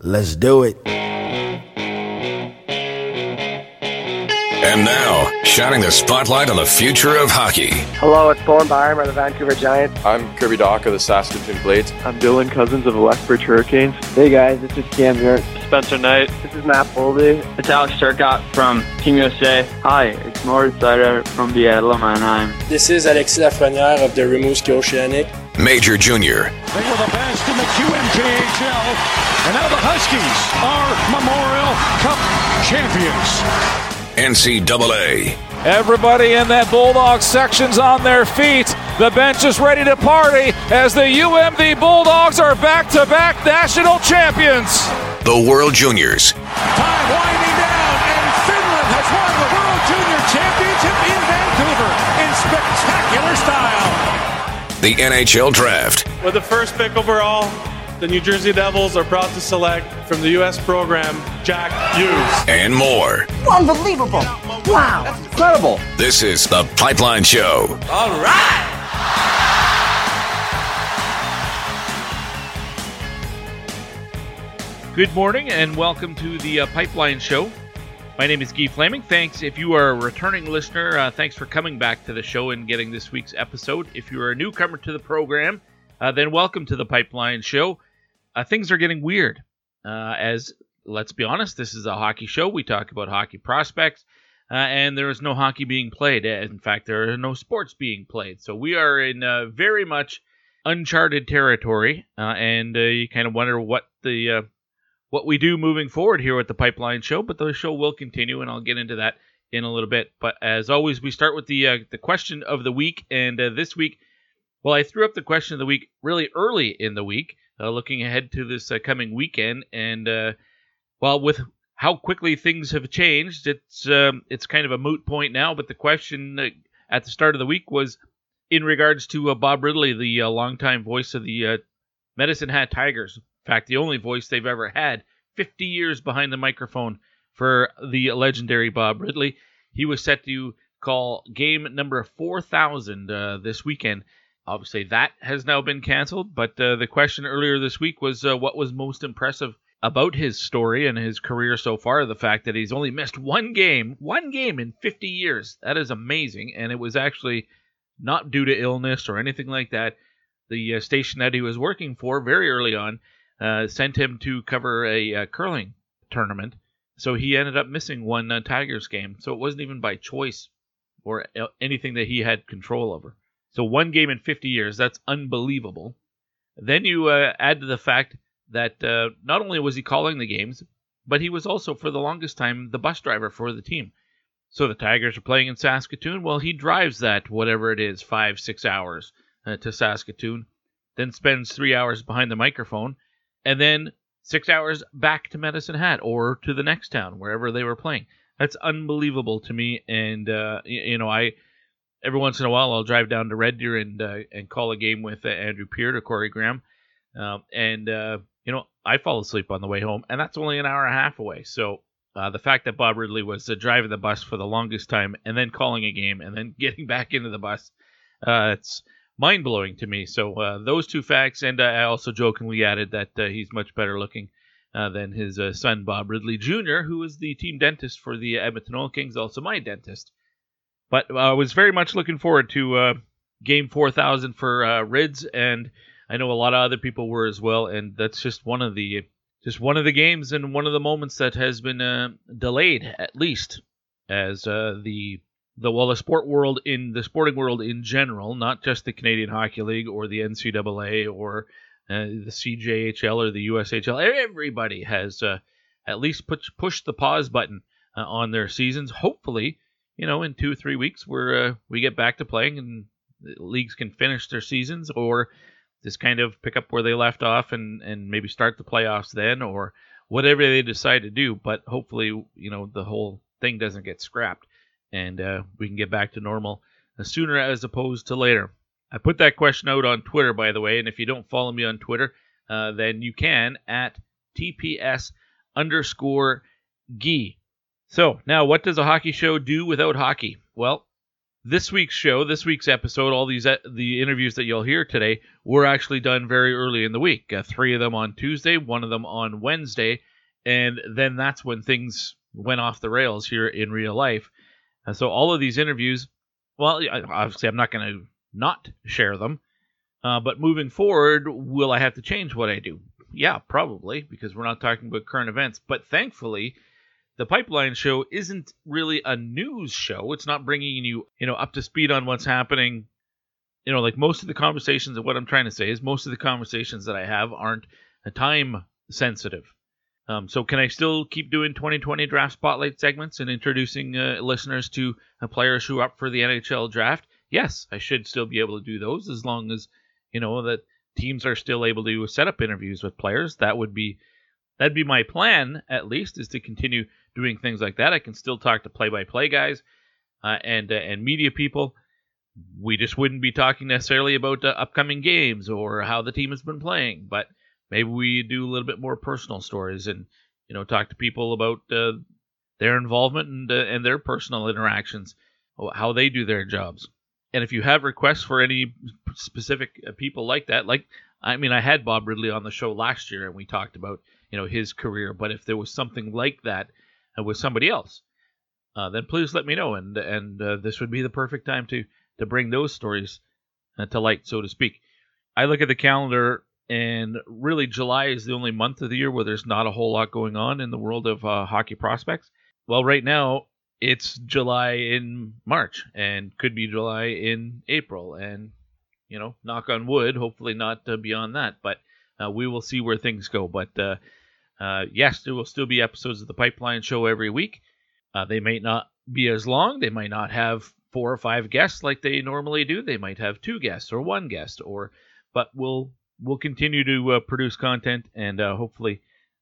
Let's do it. And now, shining the spotlight on the future of hockey. Hello, it's Bowen Byram of the Vancouver Giants. I'm Kirby Dach of the Saskatoon Blades. I'm Dylan Cozens of the Lethbridge Hurricanes. Hey guys, this is Cam here. Spencer Knight. This is Matt Boldy. It's Alex Turcotte from Team USA. Hi, it's Moritz Seider from the Adler Mannheim. This is Alexis Lafreniere of the Rimouski Oceanic. Major Junior. They were the best in the QMJHL, and now the Huskies are Memorial Cup champions. NCAA. Everybody in that Bulldog section's on their feet. The bench is ready to party as the UMD Bulldogs are back to back national champions. The World Juniors. Time winding down, and Finland has won the World Junior Championship in Vancouver in spectacular style. The NHL Draft. With the first pick overall, the New Jersey Devils are proud to select from the U.S. program Jack Hughes. And more. Unbelievable. Wow. That's incredible. This is The Pipeline Show. All right. Good morning and welcome to the uh, Pipeline Show. My name is Guy Flaming. Thanks if you are a returning listener. Uh, thanks for coming back to the show and getting this week's episode. If you are a newcomer to the program, uh, then welcome to the Pipeline Show. Uh, things are getting weird. Uh, as let's be honest, this is a hockey show. We talk about hockey prospects, uh, and there is no hockey being played. In fact, there are no sports being played. So we are in very much uncharted territory, and you kind of wonder what the what we do moving forward here with the Pipeline Show, but the show will continue, and I'll get into that in a little bit. But as always, we start with the uh, the question of the week, and uh, this week, well, I threw up the question of the week really early in the week, uh, looking ahead to this uh, coming weekend, and uh, well, with how quickly things have changed, it's um, it's kind of a moot point now. But the question uh, at the start of the week was in regards to Bob Ridley, the longtime voice of the Medicine Hat Tigers fact, the only voice they've ever had. 50 years behind the microphone for the legendary Bob Ridley. He was set to call game number 4,000 uh, this weekend. Obviously, that has now been canceled, but uh, the question earlier this week was uh, what was most impressive about his story and his career so far. The fact that he's only missed one game, one game in 50 years. That is amazing. And it was actually not due to illness or anything like that. The uh, station that he was working for very early on uh, sent him to cover a, uh, curling tournament. So he ended up missing one uh, Tigers game. So it wasn't even by choice or uh, anything that he had control over. So one game in 50 years, that's unbelievable. Then you uh, add to the fact that uh, not only was he calling the games, but he was also, for the longest time, the bus driver for the team. So the Tigers are playing in Saskatoon. Well, he drives that, whatever it is, five, six hours to Saskatoon, then spends three hours behind the microphone and then six hours back to Medicine Hat or to the next town, wherever they were playing. That's unbelievable to me. And uh, you, you, know, I every once in a while I'll drive down to Red Deer and uh, and call a game with uh, Andrew Peart or Corey Graham, um, and uh, you know I fall asleep on the way home, and that's only an hour and a half away. So. Uh, the fact that Bob Ridley was uh, driving the bus for the longest time and then calling a game and then getting back into the bus, it's mind blowing to me. So uh, those two facts, and uh, I also jokingly added that uh, he's much better looking uh, than his uh, son Bob Ridley Jr., who is the team dentist for the Edmonton Oil Kings, also my dentist. But I was very much looking forward to Game 4000 for Rids, and I know a lot of other people were as well. And that's just one of the just one of the games and one of the moments that has been delayed at least as the the well the sport world in the sporting world in general, not just the Canadian Hockey League or the NCAA or uh, the CJHL or the USHL. Everybody has uh, at least put, pushed the pause button uh, on their seasons. Hopefully, you know, in two or three weeks, we're uh, we get back to playing and leagues can finish their seasons or just kind of pick up where they left off and and maybe start the playoffs then or whatever they decide to do. But hopefully, you know, the whole thing doesn't get scrapped and uh, we can get back to normal sooner as opposed to later. I put that question out on Twitter, by the way, and if you don't follow me on Twitter, uh, then you can at TPS underscore Gee. So, now what does a hockey show do without hockey? Well, this week's show, this week's episode, all these the interviews that you'll hear today were actually done very early in the week. Uh, three of them on Tuesday, one of them on Wednesday, and then that's when things went off the rails here in real life. And so all of these interviews, well, obviously I'm not going to not share them, uh, but moving forward, will I have to change what I do? Yeah, probably because we're not talking about current events. But thankfully, the Pipeline Show isn't really a news show. It's not bringing you, you know, up to speed on what's happening. You know, like most of the conversations, and what I'm trying to say is most of the conversations that I have aren't time sensitive. Um, so can I still keep doing 2020 draft spotlight segments and introducing uh, listeners to uh, players who are up for the NHL draft? Yes, I should still be able to do those as long as you know that teams are still able to set up interviews with players. That would be that'd be my plan at least is to continue doing things like that. I can still talk to play-by-play guys uh, and uh, and media people. We just wouldn't be talking necessarily about uh, upcoming games or how the team has been playing, but maybe we do a little bit more personal stories and you know talk to people about uh, their involvement and uh, and their personal interactions, how they do their jobs. And if you have requests for any specific uh, people like that, like I mean, I had Bob Ridley on the show last year and we talked about you know his career. But if there was something like that uh, with somebody else, uh, then please let me know. And and uh, this would be the perfect time to to bring those stories uh, to light, so to speak. I look at the calendar and really July is the only month of the year where there's not a whole lot going on in the world of uh, hockey prospects. Well, right now it's July in March and could be July in April, and you know, knock on wood, hopefully not uh, beyond that, but uh, we will see where things go. But uh, uh, yes, there will still be episodes of the Pipeline Show every week. Uh, they may not be as long. They might not have four or five guests like they normally do. They might have two guests or one guest, or but we'll we'll continue to uh, produce content and uh, hopefully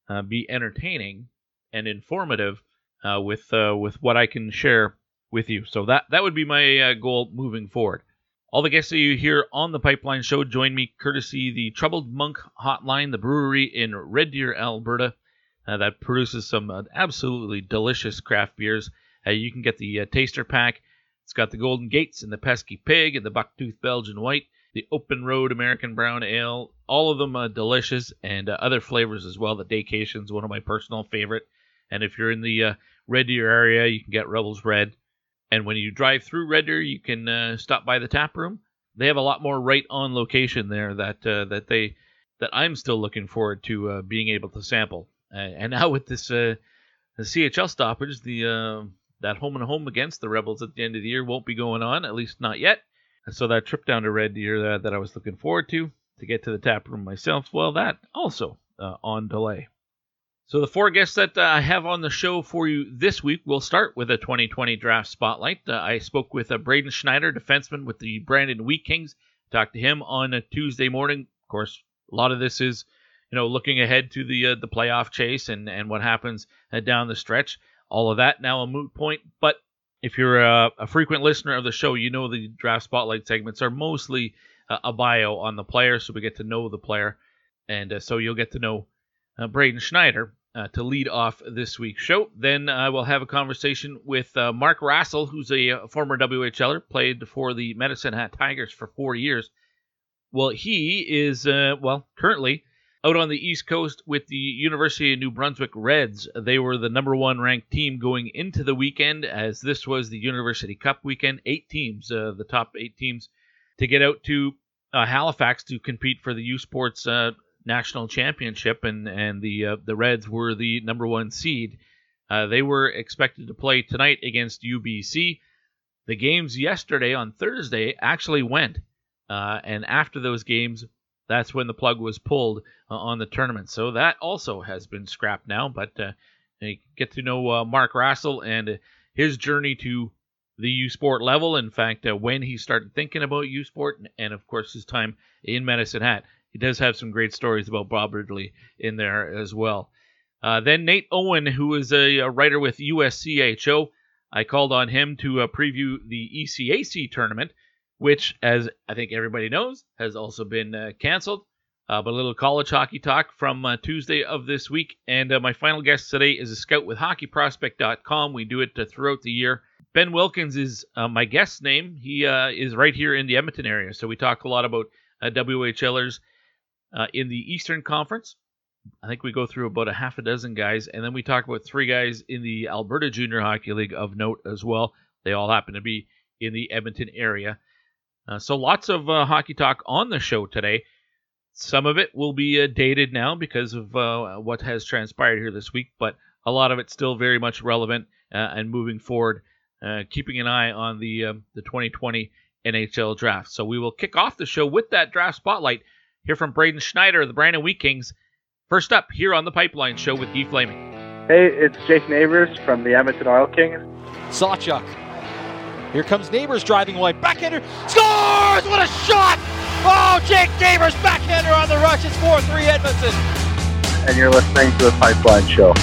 uh, be entertaining and informative uh, with uh, with what I can share with you. So that that would be my uh, goal moving forward. All the guests that you hear on the Pipeline Show join me courtesy the Troubled Monk Hotline, the brewery in Red Deer, Alberta, that produces some absolutely delicious craft beers. you can get the taster pack. It's got the Golden Gaetz and the Pesky Pig and the Bucktooth Belgian White the Open Road American Brown Ale. All of them are delicious, and uh, other flavors as well. The Daycation is one of my personal favorite. And if you're in the uh, Red Deer area, you can get Rebels Red. And when you drive through Red Deer, you can uh, stop by the tap room. They have a lot more right on location there that uh, that they that I'm still looking forward to uh, being able to sample. and now with this uh, the CHL stoppage, the that home and home against the Rebels at the end of the year won't be going on, at least not yet. And so that trip down to Red Deer that, that I was looking forward to to get to the tap room myself, well, that also uh, on delay. So the four guests that uh, I have on the show for you this week, we'll start with a 2020 draft spotlight. Uh, I spoke with uh, Braden Schneider, defenseman with the Brandon Wheat Kings. Talked to him on a Tuesday morning. Of course, a lot of this is, you know, looking ahead to the uh, the playoff chase and and what happens uh, down the stretch. All of that now a moot point, but if you're a, a, frequent listener of the show, you know the draft spotlight segments are mostly uh, a bio on the player, so we get to know the player, and uh, so you'll get to know uh, Braden Schneider uh, to lead off this week's show. Then I will have a conversation with uh, Mark Rassell, who's a, a, former WHLer, played for the Medicine Hat Tigers for four years. Well, he is uh, well currently out on the East Coast with the University of New Brunswick Reds. They were the number one ranked team going into the weekend, as this was the University Cup weekend. Eight teams, uh, the top eight teams, to get out to uh, Halifax to compete for the U Sports uh, National Championship, and and the uh, the Reds were the number one seed. Uh, they were expected to play tonight against UBC. The games yesterday on Thursday actually went, uh, and after those games, that's when the plug was pulled uh, on the tournament. So that also has been scrapped now. But uh, you get to know uh, Mark Rassell and his journey to the U Sport level. In fact, uh, when he started thinking about U Sport, and, and, of course his time in Medicine Hat, he does have some great stories about Bob Ridley in there as well. Uh, then Nate Owen, who is a, a, writer with USCHO, I called on him to uh, preview the ECAC tournament which, as I think everybody knows, has also been uh, canceled. Uh, but a little college hockey talk from uh, Tuesday of this week. And uh, my final guest today is a scout with hockeyprospect.com. We do it uh, throughout the year. Ben Wilkins is uh, my guest's name. He is right here in the Edmonton area. So we talk a lot about WHLers in the Eastern Conference. I think we go through about a half a dozen guys, and then we talk about three guys in the Alberta Junior Hockey League of note as well. They all happen to be in the Edmonton area. Uh, so lots of uh, hockey talk on the show today. Some of it will be uh, dated now because of uh, what has transpired here this week, but a lot of it's still very much relevant uh, and moving forward, uh, keeping an eye on the um, the 2020 NHL draft. So we will kick off the show with that draft spotlight. Here from Braden Schneider of the Brandon Wheat Kings. First up here on the Pipeline Show with Guy Flaming. Hey, it's Jake Neighbours from the Edmonton Oil Kings. Sawchuk. Here comes Neighbours driving away. Backhander scores! What a shot! Oh, Jake Neighbours backhander on the rush. It's 4 3 Edmonton. And you're listening to the Pipeline Show.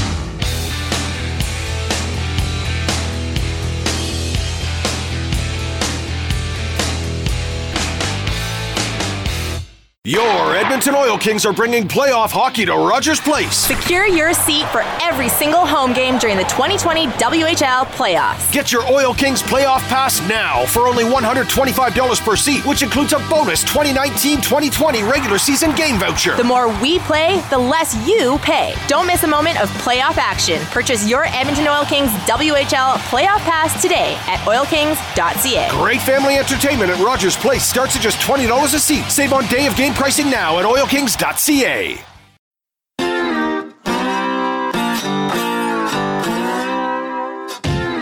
Your Edmonton Oil Kings are bringing playoff hockey to Rogers Place. Secure your seat for every single home game during the 2020 WHL playoffs. Get your Oil Kings playoff pass now for only $125 per seat, which includes a bonus 2019-2020 regular season game voucher. The more we play, the less you pay. Don't miss a moment of playoff action. Purchase your Edmonton Oil Kings WHL playoff pass today at oilkings.ca. Great family entertainment at Rogers Place starts at just $20 a seat. Save on day of game pricing now at oilkings.ca.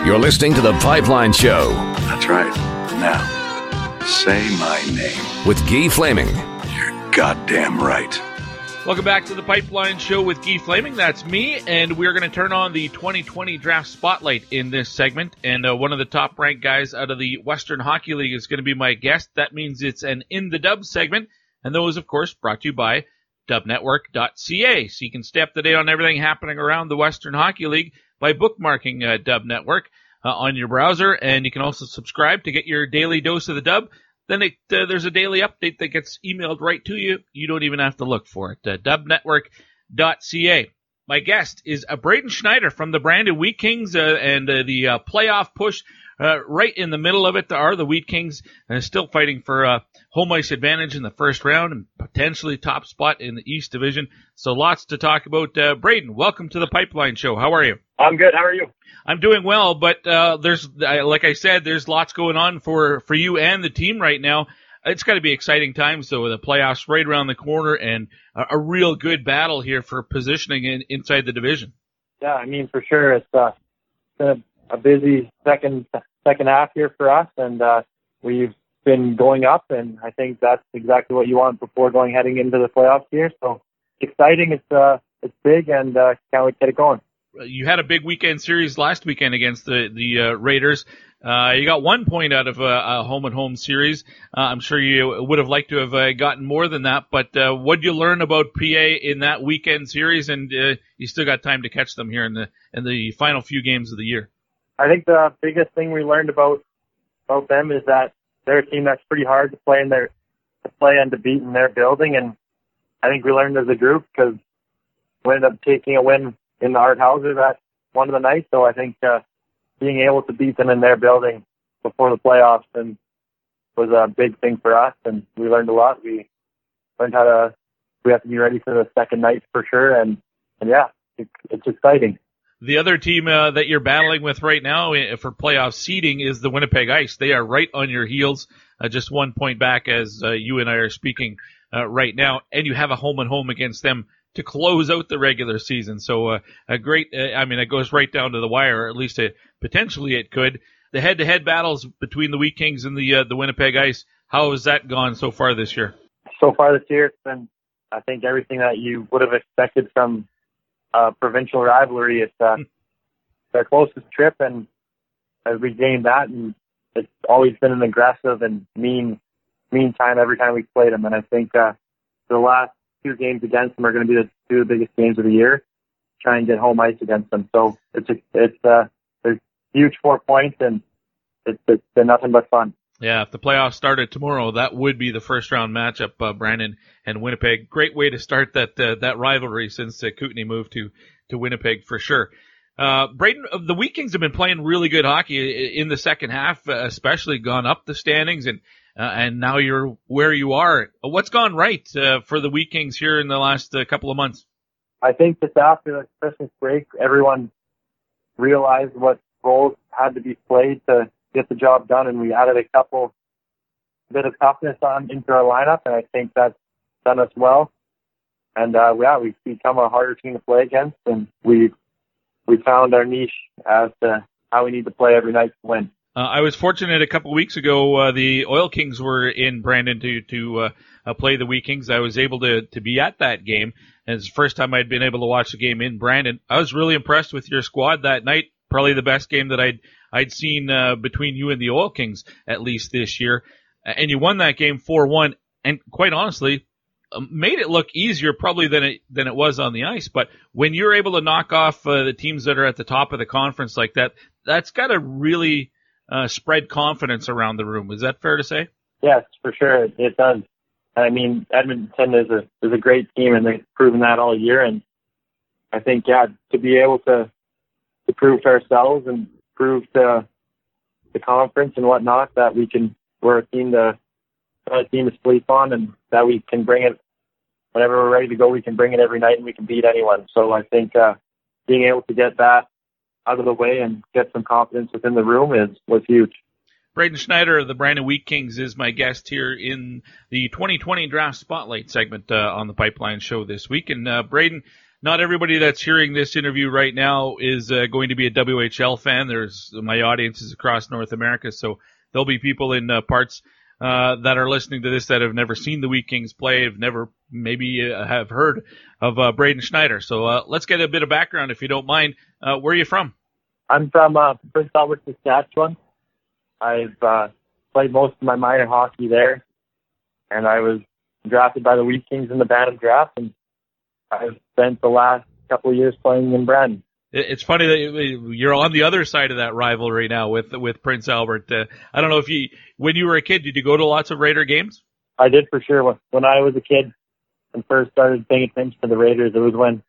You're listening to The Pipeline Show That's right. Now, say my name. with Guy Flaming. You're goddamn right. Welcome back to the Pipeline Show with Guy Flaming. That's me, and we're going to turn on the 2020 Draft Spotlight in this segment. And uh, one of the top ranked guys out of the Western Hockey League is going to be my guest. That means it's an In the Dub segment, and those, of course, brought to you by dubnetwork.ca. So you can stay up to date on everything happening around the Western Hockey League by bookmarking uh, Dub Network uh, on your browser, and you can also subscribe to get your daily dose of the Dub. Then it, uh, there's a daily update that gets emailed right to you. You don't even have to look for it. Uh, dubnetwork.ca. My guest is uh, Braden Schneider from the Brandon Wheat Kings uh, and uh, the uh, playoff push right in the middle of it are the Wheat Kings still fighting for home ice advantage in the first round and potentially top spot in the East Division. So lots to talk about. Uh, Braden, welcome to the Pipeline Show. How are you? I'm good. How are you? I'm doing well, but uh, there's, like I said, there's lots going on for for you and the team right now. It's got to be exciting times, though. The playoffs right around the corner, and a, a real good battle here for positioning in, inside the division. Yeah, I mean for sure, it's uh, been a, a busy second second half here for us, and uh, we've been going up, and I think that's exactly what you want before going heading into the playoffs here. So exciting! It's uh, it's big, and uh, can't wait to get it going. You had a big weekend series last weekend against the the uh, Raiders. Uh, you got one point out of a, a home and home series. Uh, I'm sure you would have liked to have uh, gotten more than that. But uh, what did you learn about PA in that weekend series? And uh, you still got time to catch them here in the in the final few games of the year. I think the biggest thing we learned about about them is that they're a team that's pretty hard to play in their to play and to beat in their building, and I think we learned as a group because we ended up taking a win in the Art Hauser that one of the nights. So I think uh, being able to beat them in their building before the playoffs and was a big thing for us, and we learned a lot. We learned how to we have to be ready for the second night for sure, and and yeah, it, it's exciting. The other team uh, that you're battling with right now uh, for playoff seeding is the Winnipeg Ice. They are right on your heels, uh, just one point back as uh, you and I are speaking uh, right now, and you have a home and home against them to close out the regular season. So uh, a great, uh, I mean, it goes right down to the wire, or at least it, potentially it could. The head-to-head battles between the Wheat Kings and the the Winnipeg Ice. How has that gone so far this year? So far this year, it's been, I think, everything that you would have expected from a provincial rivalry. It's uh, their closest trip, and as we gained that, and it's always been an aggressive and mean, mean time every time we played them. And I think uh, the last two games against them are going to be the two biggest games of the year. Try and get home ice against them. So it's a, it's uh, there's huge four points, and it's, it's been nothing but fun. Yeah, if the playoffs started tomorrow, that would be the first round matchup, uh, Brandon and Winnipeg. Great way to start that uh, that rivalry since uh, Kootenay moved to to Winnipeg for sure. Uh, Braden, the Wheat Kings have been playing really good hockey in the second half, especially gone up the standings, and uh, and now you're where you are. What's gone right uh, for the Wheat Kings here in the last uh, couple of months? I think just after the Christmas break, everyone realized what roles had to be played to get the job done, and we added a couple bit of toughness on into our lineup, and I think that's done us well. And uh, yeah, we've become a harder team to play against, and we we found our niche as to how we need to play every night to win. Uh, I was fortunate a couple weeks ago. Uh, the Oil Kings were in Brandon to to uh, uh, play the Wheat Kings. I was able to to be at that game, and it's the first time I'd been able to watch the game in Brandon. I was really impressed with your squad that night. Probably the best game that I'd I'd seen uh, between you and the Oil Kings at least this year. And you won that game four one. And quite honestly, um, made it look easier probably than it than it was on the ice. But when you're able to knock off uh, the teams that are at the top of the conference like that, that's got to really uh, spread confidence around the room. Is that fair to say? Yes, for sure. It does. I mean, Edmonton is a is a great team, and they've proven that all year. And I think, yeah, to be able to to prove to ourselves and prove to the conference and whatnot that we can we're a team to a team to sleep on, and that we can bring it whenever we're ready to go. We can bring it every night, and we can beat anyone. So I think uh, being able to get that out of the way and get some confidence within the room is was huge. Braden Schneider of the Brandon Wheat Kings is my guest here in the 2020 Draft Spotlight segment uh, on the Pipeline Show this week. And uh, Braden, not everybody that's hearing this interview right now is uh, going to be a WHL fan. There's my audience is across North America, so there'll be people in uh, parts uh, that are listening to this that have never seen the Wheat Kings play, have never maybe uh, have heard of uh, Braden Schneider. So uh, let's get a bit of background, if you don't mind. Where are you from? I'm from Prince Albert, Saskatchewan. I've played most of my minor hockey there, and I was drafted by the Wheat Kings in the Bantam draft, and I've spent the last couple of years playing in Brandon. It's funny that you're on the other side of that rivalry now with with Prince Albert. Uh, I don't know if you, when you were a kid, did you go to lots of Raider games? I did for sure. When I was a kid and first started paying attention to the Raiders, it was when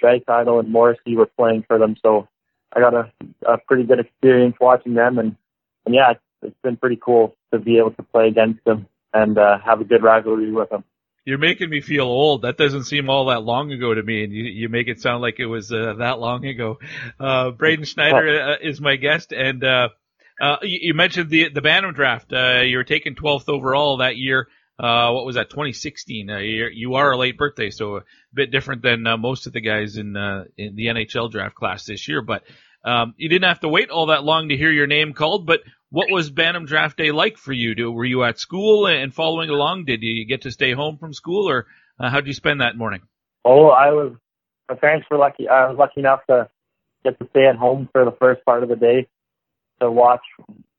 Draisaitl and Morrissey were playing for them. So I got a, a pretty good experience watching them, and and yeah, it's, it's been pretty cool to be able to play against them and uh, have a good rivalry with them. You're making me feel old. That doesn't seem all that long ago to me, and you, you make it sound like it was uh, that long ago. Uh, Braden Schneider uh, is my guest, and uh, uh, you, you mentioned the the Bantam draft. Uh, you were taken 12th overall that year. Uh, what was that? 2016. Uh, you are a late birthday, so a bit different than uh, most of the guys in uh, in the NHL draft class this year. But um, you didn't have to wait all that long to hear your name called. But what was Bantam Draft Day like for you? Do, were you at school and following along? Did you get to stay home from school, or uh, how did you spend that morning? Oh, I was. My parents were lucky. I was lucky enough to get to stay at home for the first part of the day to watch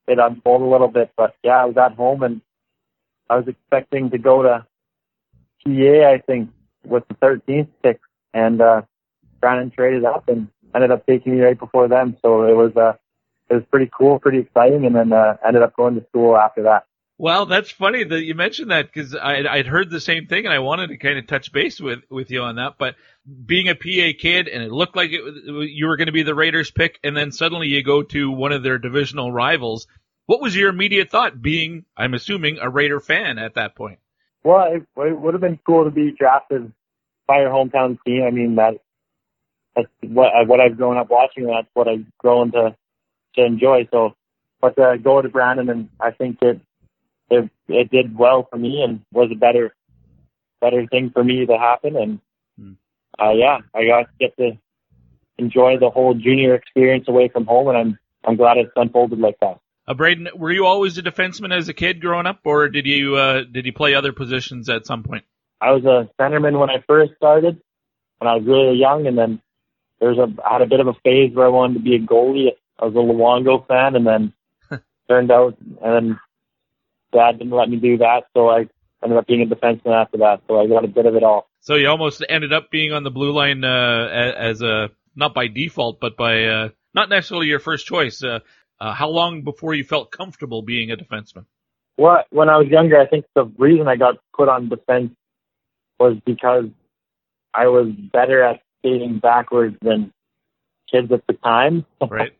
it unfold a little bit. But yeah, I was at home and I was expecting to go to PA, I think, with the 13th pick, and uh, Brandon traded up and ended up taking me right before them. So it was uh, it was pretty cool, pretty exciting, and then uh, ended up going to school after that. Well, that's funny that you mentioned that because I'd, I'd heard the same thing and I wanted to kind of touch base with, with you on that. But being a PA kid and it looked like it, you were going to be the Raiders pick and then suddenly you go to one of their divisional rivals. What was your immediate thought being, I'm assuming, a Raider fan at that point? Well, it, it would have been cool to be drafted by your hometown team. I mean, that that's what, I, what I've grown up watching. That's what I've grown to to enjoy. So, but to go to Brandon, and I think it it it did well for me and was a better better thing for me to happen. And hmm. uh, yeah, I got to get to enjoy the whole junior experience away from home, and I'm I'm glad it's unfolded like that. Uh, Braden, were you always a defenseman as a kid growing up, or did you uh, did you play other positions at some point? I was a centerman when I first started, when I was really young, and then there's a I had a bit of a phase where I wanted to be a goalie I was a Luongo fan, and then turned out, and then Dad didn't let me do that, so I ended up being a defenseman after that. So I got a bit of it all. So you almost ended up being on the blue line uh, as a not by default, but by uh, not necessarily your first choice. Uh, uh, how long before you felt comfortable being a defenseman? Well, when I was younger, I think the reason I got put on defense was because I was better at skating backwards than kids at the time. Right.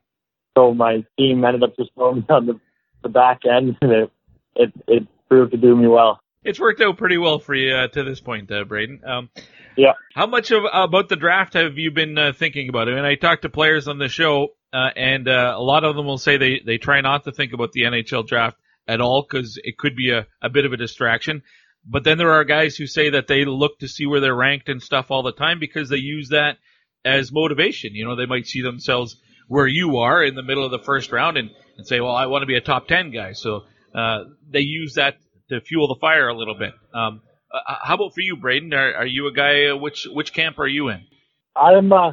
So my team ended up just throwing me on the, the back end, and it, it it proved to do me well. It's worked out pretty well for you uh, to this point, uh, Braden. Um, yeah. How much of about the draft have you been uh, thinking about? I mean, I talk to players on the show, uh, and uh, a lot of them will say they they try not to think about the NHL draft at all because it could be a, a bit of a distraction. But then there are guys who say that they look to see where they're ranked and stuff all the time because they use that as motivation. You know, they might see themselves where you are in the middle of the first round and, and say, well, I want to be a top 10 guy. So, uh, they use that to fuel the fire a little bit. Um, uh, how about for you, Braden? Are, are you a guy, uh, which, which camp are you in? I'm, uh,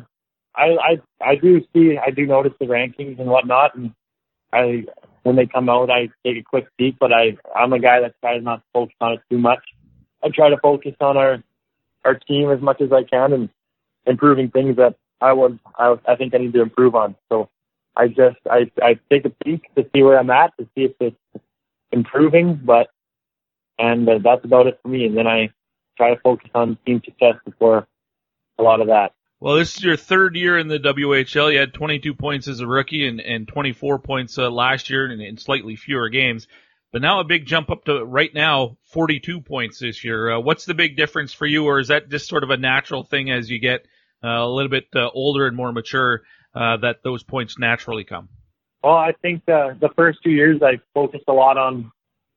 I, I, I do see, I do notice the rankings and whatnot. And I, when they come out, I take a quick peek, but I, I'm a guy that tries not to focus on it too much. I try to focus on our, our team as much as I can and improving things that I would, I, I think I need to improve on. So I just, I, I take a peek to see where I'm at, to see if it's improving, but, and uh, that's about it for me. And then I try to focus on team success before a lot of that. Well, this is your third year in the WHL. You had 22 points as a rookie and, and 24 points uh, last year in, in slightly fewer games. But now a big jump up to right now 42 points this year. Uh, what's the big difference for you, or is that just sort of a natural thing as you get a little bit uh, older and more mature uh, that those points naturally come? Well, I think uh, the first two years I focused a lot on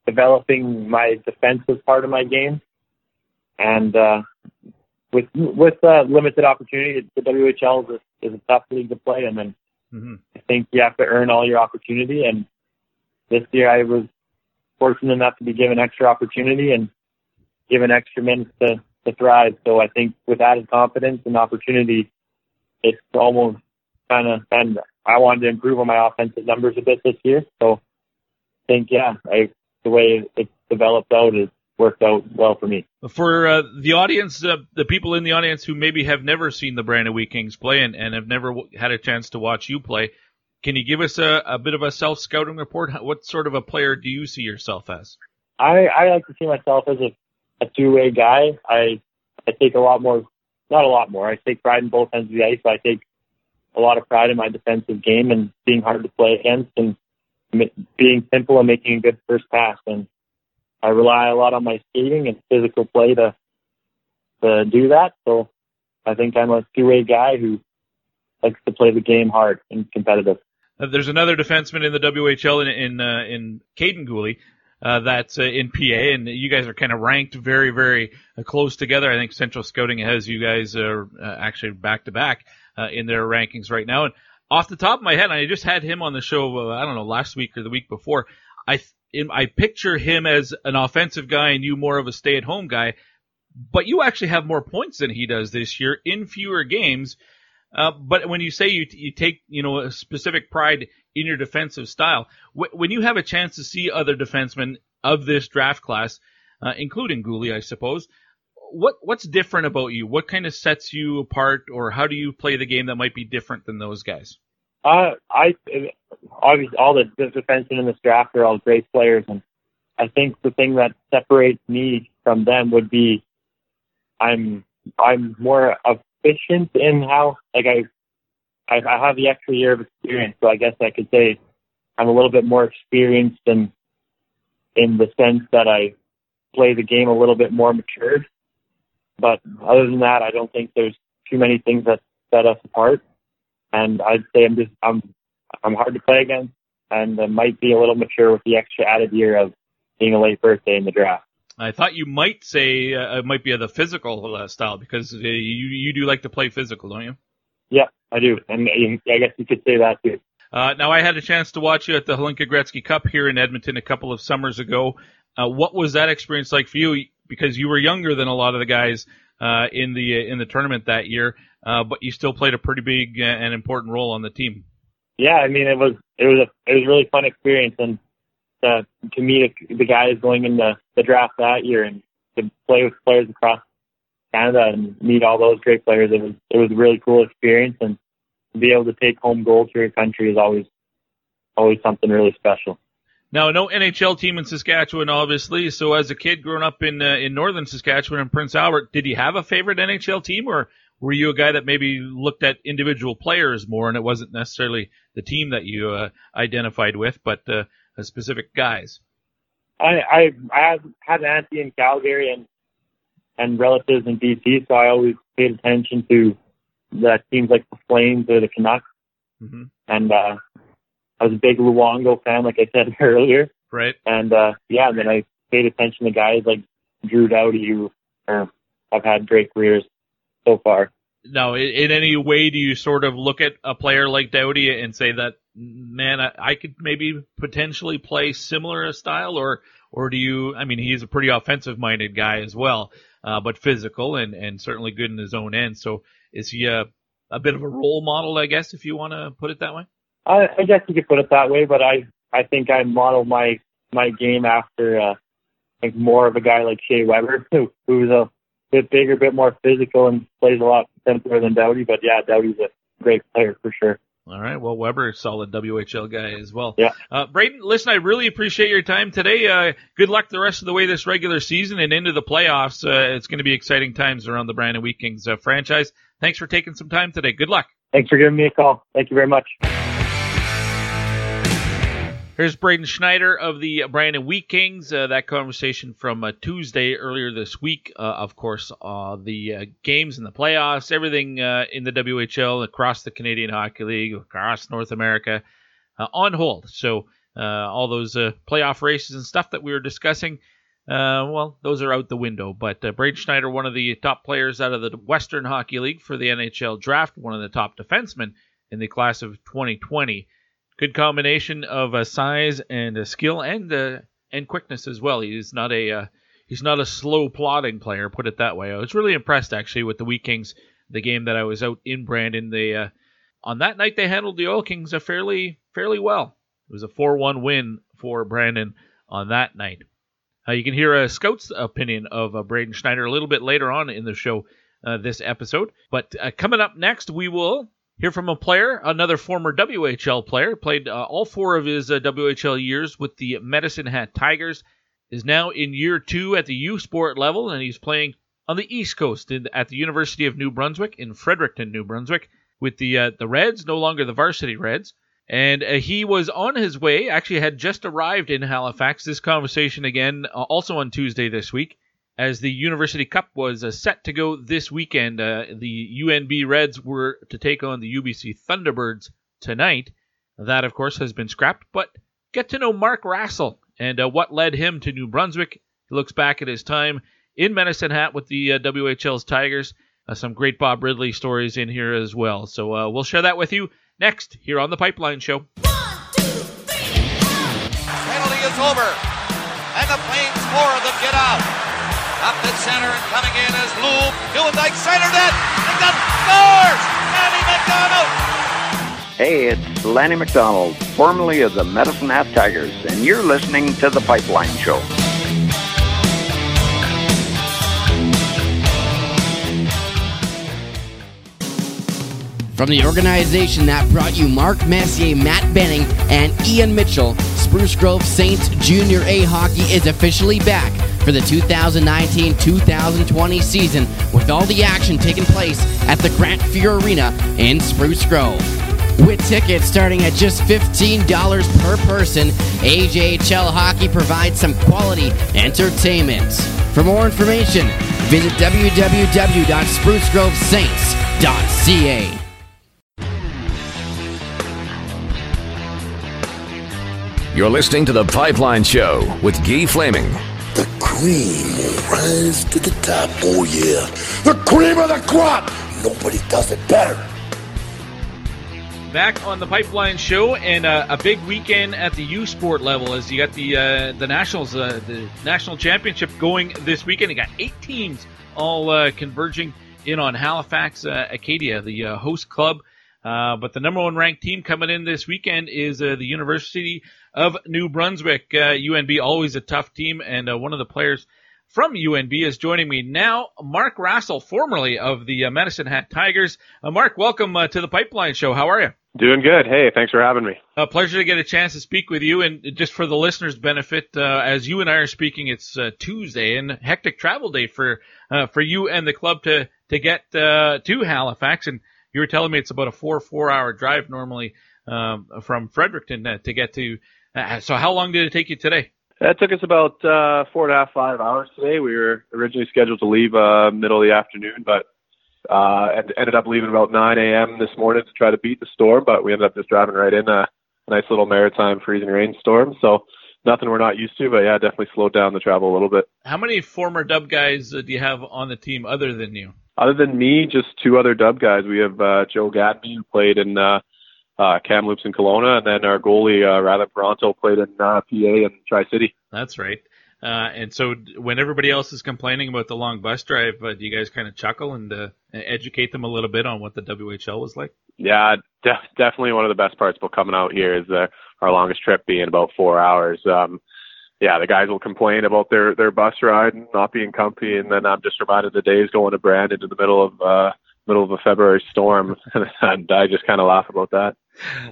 developing my defensive part of my game, and uh, with with uh, limited opportunity, the WHL is a, is a tough league to play in, and mm-hmm. I think you have to earn all your opportunity. And this year, I was fortunate enough to be given extra opportunity and given extra minutes to to thrive. So I think with added confidence and opportunity, it's almost kind of and I wanted to improve on my offensive numbers a bit this year. So I think yeah, I the way it's developed out is worked out well for me. For uh, the audience, uh, the people in the audience who maybe have never seen the Brandon Wheat Kings play and, and have never w- had a chance to watch you play, can you give us a, a bit of a self scouting report? What sort of a player do you see yourself as? I, I like to see myself as a, a two way guy. I I take a lot more, not a lot more. I take pride in both ends of the ice. I take a lot of pride in my defensive game and being hard to play against and being simple and making a good first pass. And I rely a lot on my skating and physical play to to do that. So I think I'm a two way guy who likes to play the game hard and competitive. Uh, there's another defenseman in the WHL in in, uh, in Kaiden Guhle. Uh, that's uh, in PA, and you guys are kind of ranked very, very uh, close together. I think Central Scouting has you guys uh, uh, actually back to back in their rankings right now. And off the top of my head, I just had him on the show. Uh, I don't know last week or the week before. I in, I picture him as an offensive guy and you more of a stay-at-home guy. But you actually have more points than he does this year in fewer games. Uh, but when you say you you take you know a specific pride in your defensive style, wh- when you have a chance to see other defensemen of this draft class, uh, including Guhle, I suppose, what what's different about you? What kind of sets you apart, or how do you play the game that might be different than those guys? Uh, I obviously all the, defensemen in this draft are all great players, and I think the thing that separates me from them would be I'm I'm more efficient in how like I I, I have the extra year of experience, so I guess I could say I'm a little bit more experienced in in the sense that I play the game a little bit more matured. But other than that, I don't think there's too many things that set us apart. And I'd say I'm just I'm I'm hard to play against, and uh, might be a little mature with the extra added year of being a late birthday in the draft. I thought you might say uh, it might be the physical uh, style because uh, you you do like to play physical, don't you? Yeah, I do, and I guess you could say that too. Uh, now, I had a chance to watch you at the Hlinka Gretzky Cup here in Edmonton a couple of summers ago. Uh, what was that experience like for you? Because you were younger than a lot of the guys uh, in the in the tournament that year, uh, but you still played a pretty big and important role on the team. Yeah, I mean it was it was a it was a really fun experience, and to to meet the guys going into the draft that year and to play with players across Canada and meet all those great players, it was it was a really cool experience, and to be able to take home gold for your country is always always something really special. Now, no NHL team in Saskatchewan, obviously. So, as a kid growing up in uh, in northern Saskatchewan and Prince Albert, did you have a favorite NHL team, or were you a guy that maybe looked at individual players more, and it wasn't necessarily the team that you uh, identified with, but uh, specific guys? I I I had, had an auntie in Calgary and and relatives in BC, so I always paid attention to the teams like the Flames or the Canucks. Mm-hmm. And uh, I was a big Luongo fan, like I said earlier. Right. And uh, yeah, then I paid attention to guys like Drew Doughty, who uh, have had great careers so far. Now, in, in any way, do you sort of look at a player like Doughty and say that, man, I, I could maybe potentially play similar style, or or do you? I mean, he's a pretty offensive-minded guy as well, uh, but physical and and certainly good in his own end. So, is he a a bit of a role model, I guess, if you want to put it that way? I, I guess you could put it that way, but I I think I model my my game after uh, like more of a guy like Shea Weber, who who's a bit bigger, a bit more physical, and plays a lot simpler than Doughty. But yeah, Doughty's a great player for sure. All right. Well, Weber, solid WHL guy as well. Yeah. Uh, Braden, listen, I really appreciate your time today. Uh, good luck the rest of the way this regular season and into the playoffs. Uh, it's going to be exciting times around the Brandon Wheat Kings uh, franchise. Thanks for taking some time today. Good luck. Thanks for giving me a call. Thank you very much. Here's Braden Schneider of the Brandon Wheat Kings. Uh, that conversation from uh, Tuesday earlier this week. Uh, of course, uh, the uh, games and the playoffs, everything uh, in the WHL, across the Canadian Hockey League, across North America, on hold. So all those playoff races and stuff that we were discussing, well, those are out the window. But Braden Schneider, one of the top players out of the Western Hockey League for the NHL draft, one of the top defensemen in the class of 2020 good combination of uh, size and uh, skill and uh, and quickness as well. He's not a uh, he's not a slow plodding player, put it that way. I was really impressed actually with the Wheat Kings, the game that I was out in Brandon. They uh, on that night they handled the Oil Kings uh, fairly fairly well. It was a 4-1 win for Brandon on that night. you can hear a scout's opinion of Braden Schneider a little bit later on in the show this episode. But coming up next, we will Hear from a player, another former WHL player, played uh, all four of his uh, WHL years with the Medicine Hat Tigers, is now in year two at the U Sport level, and he's playing on the East Coast in, at the University of New Brunswick in Fredericton, New Brunswick, with the uh, the Reds, no longer the Varsity Reds. And uh, he was on his way, actually had just arrived in Halifax. This conversation again, uh, also on Tuesday this week as the University Cup was uh, set to go this weekend. Uh, the UNB Reds were to take on the UBC Thunderbirds tonight. That, of course, has been scrapped, but get to know Mark Rassell and uh, what led him to New Brunswick. He looks back at his time in Medicine Hat with the uh, WHL's Tigers. Uh, some great Bob Ridley stories in here as well. So uh, we'll share that with you next here on the Pipeline Show. One, two, three, Penalty is over, Up the center and coming in is Loob. Nieuwendyk centered it. McDonald scores! Lanny McDonald! Hey, it's Lanny McDonald, formerly of the Medicine Hat Tigers, and you're listening to The Pipeline Show. From the organization that brought you Mark Messier, Matt Benning, and Ian Mitchell, Spruce Grove Saints Junior A Hockey is officially back for the 2019-2020 season with all the action taking place at the Grant Fuhr Arena in Spruce Grove. With tickets starting at just $15 per person, AJHL Hockey provides some quality entertainment. For more information, visit www.sprucegrovesaints.ca. You're listening to The Pipeline Show with Guy Flaming. The cream will rise to the top. Oh, yeah. The cream of the crop. Nobody does it better. Back on the Pipeline Show and uh, a big weekend at the U Sport level as you got the uh, the nationals, uh, the national championship going this weekend. You got eight teams all uh, converging in on Halifax uh, Acadia, the uh, host club. But the number one ranked team coming in this weekend is the University of New Brunswick. Uh, UNB always a tough team, and uh, one of the players from UNB is joining me now. Mark Rassell, formerly of the uh, Medicine Hat Tigers. Uh, Mark, welcome uh, to the Pipeline Show. How are you? Doing good. Hey, thanks for having me. A pleasure to get a chance to speak with you. And just for the listeners' benefit, uh, as you and I are speaking, it's uh, Tuesday and hectic travel day for uh, for you and the club to to get to Halifax. And you were telling me it's about a four four hour drive normally um, from Fredericton to get to. so how long did it take you today? That took us about uh, four and a half, five hours today. We were originally scheduled to leave uh, middle of the afternoon, but uh, and ended up leaving about 9 a.m. this morning to try to beat the storm. But we ended up just driving right in a, nice little maritime freezing rain storm. So nothing we're not used to, but yeah, definitely slowed down the travel a little bit. How many former Dub guys uh, do you have on the team other than you? Other than me, just two other Dub guys. We have uh, Joe Gatenby who played in uh, uh, Kamloops and Kelowna, and then our goalie uh, Rylan Parenteau played in uh, PA and Tri City. That's right. Uh, and so when everybody else is complaining about the long bus drive, uh, do you guys kind of chuckle and uh, educate them a little bit on what the WHL was like? Yeah, def- definitely one of the best parts about coming out here is uh, our longest trip being about four hours. Um, yeah, the guys will complain about their their bus ride and not being comfy, and then I'm just reminded the days going to Brandon in the middle of uh, middle of a February storm, and I just kind of laugh about that.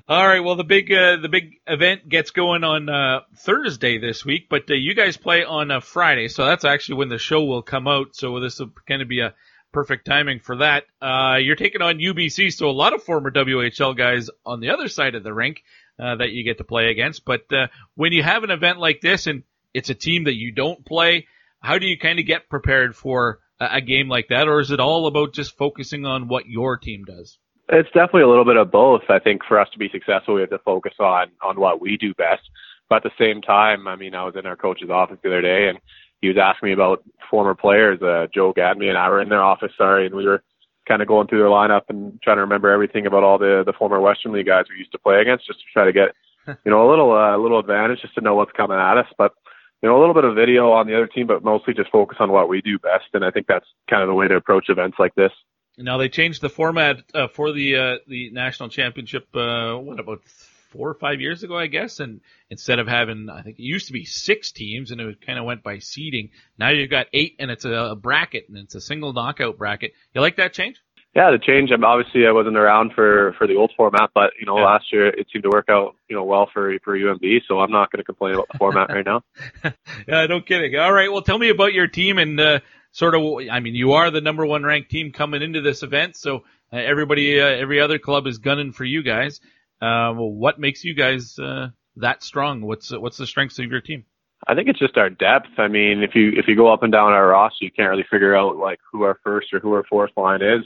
All right. Well, the big uh, the big event gets going on uh, Thursday this week, but uh, you guys play on a Friday, so that's actually when the show will come out. So this will kind of be a perfect timing for that. Uh, you're taking on UBC, so a lot of former WHL guys on the other side of the rink uh, that you get to play against. But uh, when you have an event like this and it's a team that you don't play, how do you kind of get prepared for a, a game like that, or is it all about just focusing on what your team does? It's definitely a little bit of both. I think for us to be successful, we have to focus on on what we do best. But at the same time, I mean, I was in our coach's office the other day, and he was asking me about former players. Uh, Joe Gatenby and I were in their office, sorry, and we were kind of going through their lineup and trying to remember everything about all the the former Western League guys we used to play against, just to try to get you know a little uh, a little advantage, just to know what's coming at us. But you know, a little bit of video on the other team, but mostly just focus on what we do best. And I think that's kind of the way to approach events like this. Now they changed the format uh, for the uh, the national championship. Uh, what about four or five years ago, I guess? And instead of having, I think it used to be six teams, and it kind of went by seeding. Now you've got eight, and it's a bracket, and it's a single knockout bracket. You like that change? Yeah, the change. I'm obviously I wasn't around for for the old format, but you know, yeah. last year it seemed to work out, you know, well for for UNB. So I'm not going to complain about the format right now. yeah, no kidding. All right, well, tell me about your team and. uh sort of, I mean, you are the number one ranked team coming into this event, so uh, everybody, uh, every other club is gunning for you guys. Uh, well, what makes you guys uh, that strong? What's what's the strengths of your team? I think it's just our depth. I mean, if you if you go up and down our roster, you can't really figure out like who our first or who our fourth line is.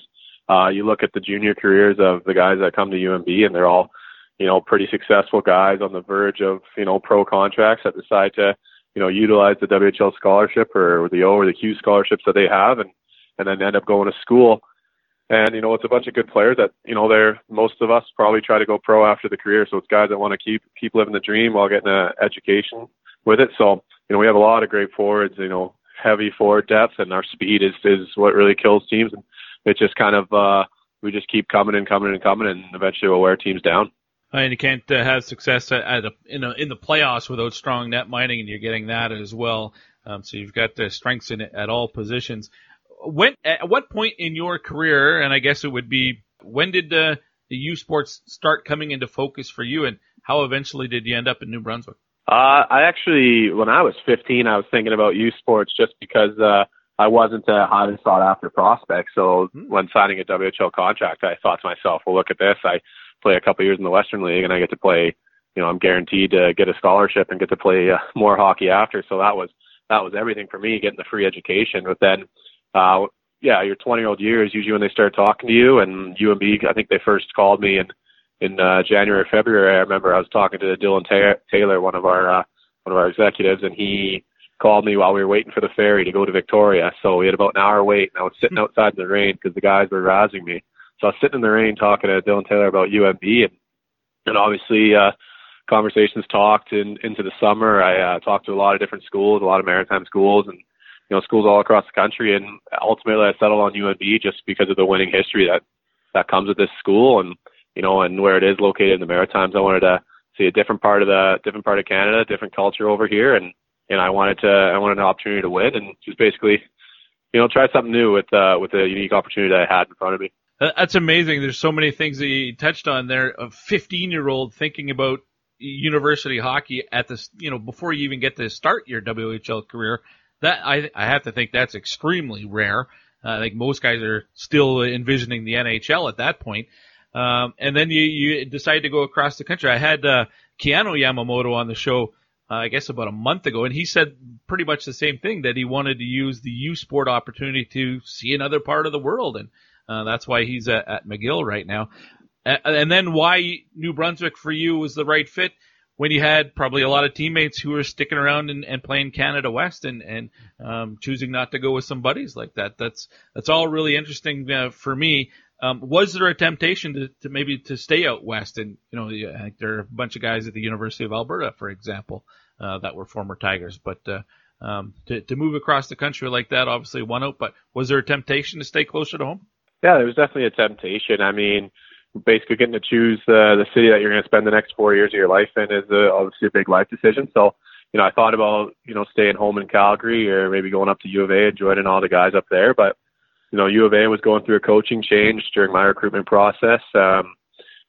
Uh, you look at the junior careers of the guys that come to UNB, and they're all, you know, pretty successful guys on the verge of you know pro contracts that decide to you know, utilize the WHL scholarship or the O or the Q scholarships that they have and, and then end up going to school. And, you know, it's a bunch of good players that, you know, they're, most of us probably try to go pro after the career. So it's guys that want to keep, keep living the dream while getting an education with it. So, you know, we have a lot of great forwards, you know, heavy forward depth and our speed is, is what really kills teams. And it just kind of, uh, we just keep coming and coming and coming and eventually we'll wear teams down and you can't uh, have success at, at a, in, a, in the playoffs without strong netminding, and you're getting that as well. Um, so you've got the strengths in it at all positions. When at what point in your career, and I guess it would be when did the the U Sports start coming into focus for you, and how eventually did you end up in New Brunswick? Uh, I actually, when I was 15, I was thinking about U Sports just because uh, I wasn't a highly sought after prospect. So hmm. when signing a WHL contract, I thought to myself, well, look at this. I play a couple years in the Western League, and I get to play. You know, I'm guaranteed to get a scholarship and get to play uh, more hockey after. So that was that was everything for me, getting the free education. But then, uh, yeah, your 20 year old year is usually when they start talking to you. And UNB, I think they first called me in in uh, January, February. I remember I was talking to Dylan Taylor, one of our uh, one of our executives, and he called me while we were waiting for the ferry to go to Victoria. So we had about an hour wait, and I was sitting outside in the rain because the guys were rousing me. So I was sitting in the rain talking to Dylan Taylor about UNB, and and obviously uh, conversations talked in, into the summer. I uh, talked to a lot of different schools, a lot of maritime schools, and you know schools all across the country. And ultimately, I settled on UNB just because of the winning history that that comes with this school, and you know, and where it is located in the Maritimes. I wanted to see a different part of the different part of Canada, different culture over here, and and I wanted to I wanted an opportunity to win, and just basically, you know, try something new with uh, with a unique opportunity that I had in front of me. That's amazing. There's so many things that you touched on there. A 15 year old thinking about university hockey at this, you know, before you even get to start your WHL career. That I I have to think that's extremely rare. Uh, I think most guys are still envisioning the NHL at that point. Um, and then you, you decide to go across the country. I had uh, Keanu Yamamoto on the show, uh, I guess about a month ago, and he said pretty much the same thing that he wanted to use the U Sport opportunity to see another part of the world, and uh, that's why he's at, at McGill right now. and then why New Brunswick for you was the right fit when you had probably a lot of teammates who were sticking around and, and playing Canada West and and um, choosing not to go with some buddies like that. That's that's all really interesting uh, for me. Um, was there a temptation to, to maybe to stay out west? And you know, I think there are a bunch of guys at the University of Alberta, for example, uh, that were former Tigers. But uh, um, to to move across the country like that, obviously one out. But was there a temptation to stay closer to home? Yeah, there was definitely a temptation. I mean, basically getting to choose uh, the city that you're going to spend the next four years of your life in is uh, obviously a big life decision. So, you know, I thought about you know staying home in Calgary or maybe going up to U of A and joining all the guys up there, but you know, U of A was going through a coaching change during my recruitment process. Um,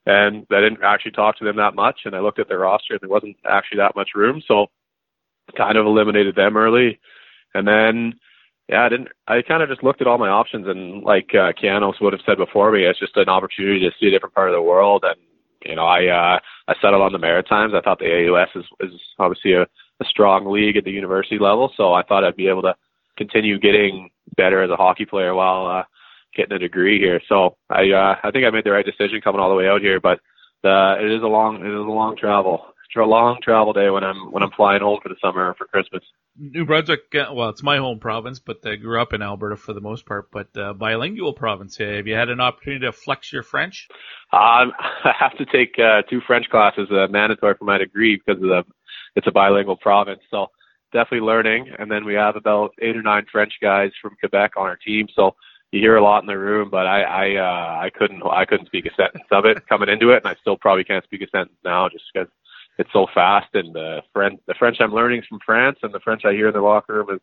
and I didn't actually talk to them that much. And I looked at their roster and there wasn't actually that much room. So kind of eliminated them early. And then, yeah, I didn't, I kind of just looked at all my options and like, uh, Kianos would have said before me, it's just an opportunity to see a different part of the world. And, you know, I, uh, I settled on the Maritimes. I thought the AUS is, is obviously a, a strong league at the university level. So I thought I'd be able to continue getting better as a hockey player while uh, getting a degree here. So I uh, I think I made the right decision coming all the way out here, but uh, it is a long it is a long travel. It's a long travel day when I'm when I'm flying home for the summer or for Christmas. New Brunswick, uh, well, it's my home province, but I grew up in Alberta for the most part. But uh, bilingual province. Have you had an opportunity to flex your French? Um, I have to take uh, two French classes, uh, mandatory for my degree because of the it's a bilingual province. So definitely learning. And then we have about eight or nine French guys from Quebec on our team. So you hear a lot in the room, but I I uh, I couldn't I couldn't speak a sentence of it coming into it, and I still probably can't speak a sentence now just because it's so fast. And the French the French I'm learning is from France, and the French I hear in the locker room is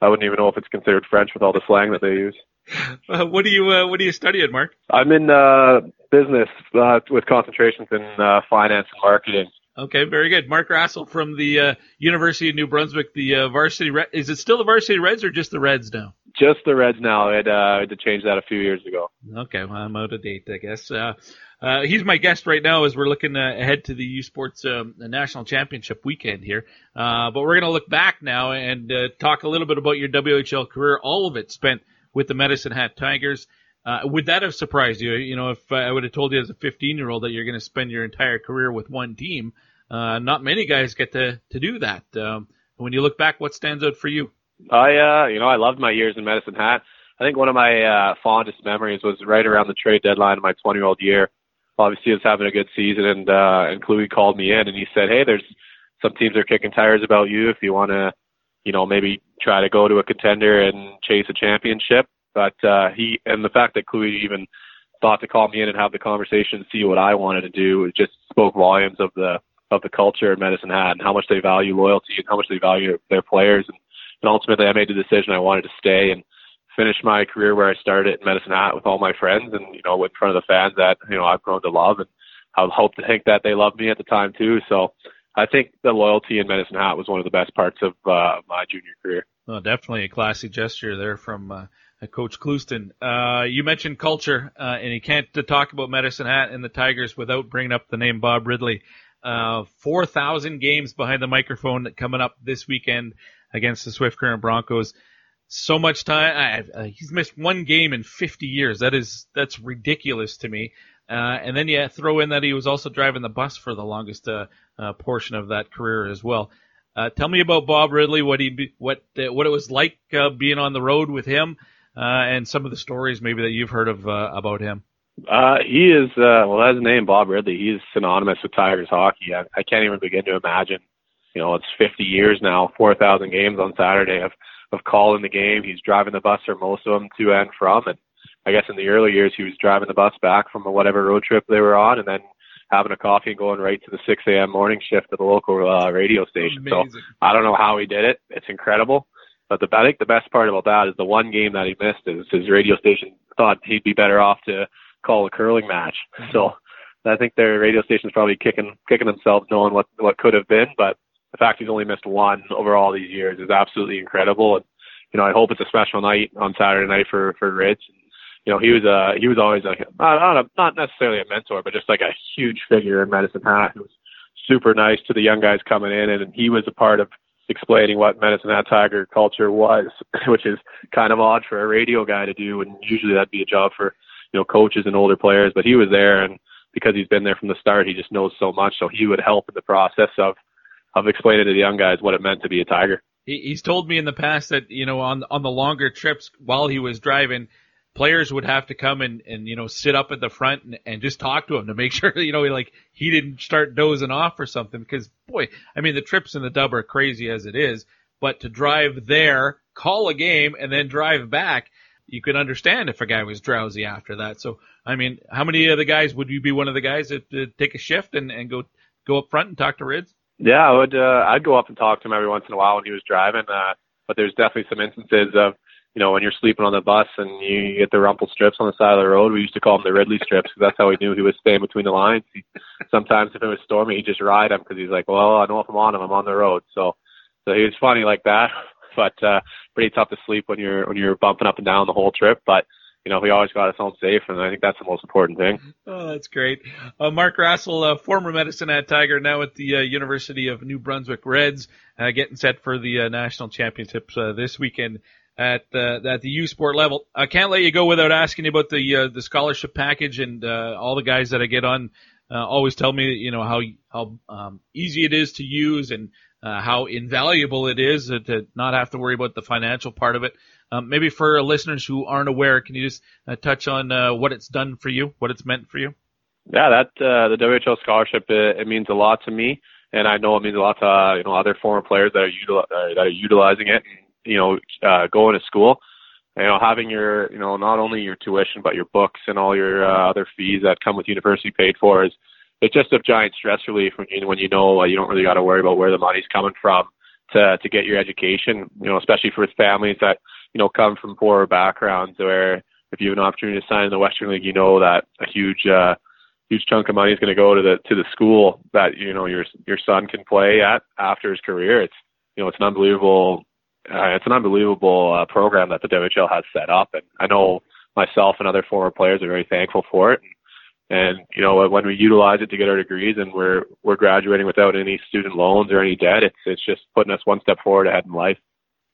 I wouldn't even know if it's considered French with all the slang that they use. Uh, what do you uh, what do you study at, Mark? I'm in uh, business uh, with concentrations in uh, finance and marketing. Okay, very good. Mark Rassell from the uh, University of New Brunswick, the uh, varsity. Red- is it still the varsity Reds or just the Reds now? Just the Reds now. I had, uh, I had to change that a few years ago. Okay, well, I'm out of date, I guess. Uh, uh, he's my guest right now as we're looking uh, ahead to the U Sports um, National Championship weekend here. Uh, but we're going to look back now and uh, talk a little bit about your WHL career. All of it spent with the Medicine Hat Tigers. Uh, would that have surprised you? You know, if I would have told you as a 15 year old that you're going to spend your entire career with one team, uh, not many guys get to to do that. Um, when you look back, what stands out for you? I, uh, you know, I loved my years in Medicine Hat. I think one of my uh, fondest memories was right around the trade deadline of my 20 year old year. Obviously, was having a good season, and uh, and Cluey called me in and he said, "Hey, there's some teams are kicking tires about you. If you want to, you know, maybe try to go to a contender and chase a championship." But uh, he and the fact that Cluey even thought to call me in and have the conversation, see what I wanted to do, it just spoke volumes of the of the culture Medicine Hat and how much they value loyalty and how much they value their players. And, and ultimately, I made the decision I wanted to stay and finish my career where I started at Medicine Hat with all my friends and you know in front of the fans that you know I've grown to love and I hope to think that they loved me at the time too. So I think the loyalty in Medicine Hat was one of the best parts of uh, my junior career. Well, definitely a classy gesture there from uh, Coach Clouston. Uh, you mentioned culture, uh, and you can't talk about Medicine Hat and the Tigers without bringing up the name Bob Ridley. Uh, 4,000 games behind the microphone coming up this weekend against the Swift Current Broncos. So much time. Uh, he's missed one game in 50 years. That is, that's ridiculous to me. Uh, and then you throw in that he was also driving the bus for the longest uh, uh, portion of that career as well. Uh, tell me about Bob Ridley, what he, what, uh, what it was like being on the road with him, and some of the stories maybe that you've heard of about him. He is, well, his name, Bob Ridley. He's synonymous with Tigers hockey. I, I can't even begin to imagine. You know, it's 50 years now, 4,000 games on Saturday of, of calling the game. He's driving the bus for most of them to and from. And I guess in the early years, he was driving the bus back from whatever road trip they were on. And then having a coffee and going right to the 6 a.m. morning shift at the local uh, radio station. Amazing. So I don't know how he did it. It's incredible. But the I think the best part about that is the one game that he missed is his radio station thought he'd be better off to call a curling match. Mm-hmm. So I think their radio station's probably kicking kicking themselves knowing what what could have been. But the fact he's only missed one over all these years is absolutely incredible. And you know, I hope it's a special night on Saturday night for for Rich. You know, he was a he was always not not, a, not necessarily a mentor, but just like a huge figure in Medicine Hat who was super nice to the young guys coming in, and he was a part of explaining what Medicine Hat Tiger culture was, which is kind of odd for a radio guy to do, and usually that'd be a job for you know coaches and older players. But he was there, and because he's been there from the start, he just knows so much. So he would help in the process of of explaining to the young guys what it meant to be a Tiger. He, he's told me in the past that you know on on the longer trips while he was driving, players would have to come and and you know sit up at the front and, and just talk to him to make sure you know he like he didn't start dozing off or something. Because boy I mean the trips in the dub are crazy as it is. But to drive there call a game and then drive back you could understand if a guy was drowsy after that. So I mean how many of the guys would you be one of the guys that uh, take a shift and and go go up front and talk to Rids Yeah, I would. Uh, I'd go up and talk to him every once in a while when he was driving. Uh, but there's definitely some instances of, you know, when you're sleeping on the bus and you get the rumple strips on the side of the road. We used to call them the Ridley strips because that's how we knew he was staying between the lines. He, sometimes if it was stormy, he'd just ride them because he's like, well, I know if I'm on him, I'm on the road. So, so he was funny like that. But uh, pretty tough to sleep when you're when you're bumping up and down the whole trip. But you know, he always got us home safe, and I think that's the most important thing. Oh, that's great. Uh, Mark Rassell, uh, former Medicine Hat Tiger, now at the uh, University of New Brunswick Reds, uh, getting set for the uh, national championships uh, this weekend at uh, at the U Sport level. I can't let you go without asking you about the the scholarship package and all the guys that I get on. Uh, always tell me, you know, how how um, easy it is to use and uh, how invaluable it is uh, to not have to worry about the financial part of it. Um, maybe for listeners who aren't aware, can you just uh, touch on uh, what it's done for you, what it's meant for you? Yeah, that uh, the WHL scholarship it, it means a lot to me, and I know it means a lot to uh, you know other former players that are util- uh, that are utilizing it. You know, uh, going to school, you know, having your you know not only your tuition but your books and all your uh, other fees that come with university paid for is it's just a giant stress relief when you when you know uh, you don't really got to worry about where the money's coming from to to get your education. You know, especially for families that you know come from poorer backgrounds where if you have an opportunity to sign in the Western League, you know that a huge uh, huge chunk of money is going to go to the to the school that you know your your son can play at after his career. It's you know it's an unbelievable uh, it's an unbelievable uh, program that the WHL has set up, and I know myself and other former players are very thankful for it. And you know when we utilize it to get our degrees and we're we're graduating without any student loans or any debt, it's it's just putting us one step forward ahead in life.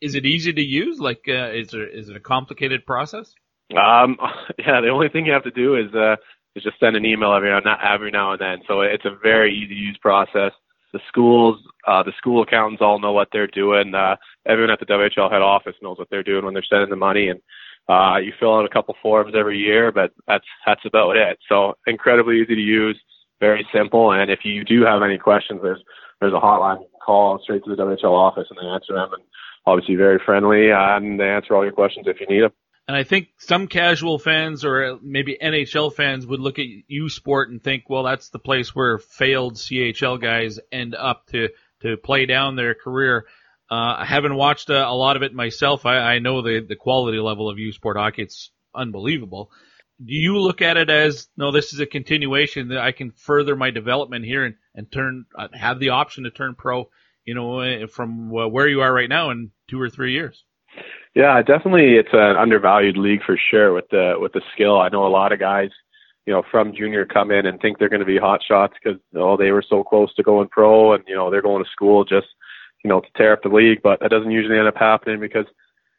Is it easy to use? Like, uh, is it is it a complicated process? Um, yeah, the only thing you have to do is uh, is just send an email every now every now and then. So it's a very easy to use process. The schools, uh, the school accountants all know what they're doing. Uh, everyone at the WHL head office knows what they're doing when they're sending the money, and uh, you fill out a couple forms every year, but that's that's about it. So incredibly easy to use, very simple. And if you do have any questions, there's there's a hotline. Call straight to the WHL office, and they answer them. And obviously very friendly, and they answer all your questions if you need them. And I think some casual fans or maybe NHL fans would look at U Sport and think, well, that's the place where failed CHL guys end up to to play down their career. Uh, I haven't watched a, a lot of it myself. I, I know the the quality level of U Sport hockey; it's unbelievable. Do you look at it as no? This is a continuation that I can further my development here and and turn uh, have the option to turn pro. You know, from where you are right now in two or three years. Yeah, definitely, it's an undervalued league for sure with the with the skill. I know a lot of guys, you know, from junior come in and think they're going to be hot shots because oh they were so close to going pro and you know they're going to school just you know to tear up the league, but that doesn't usually end up happening because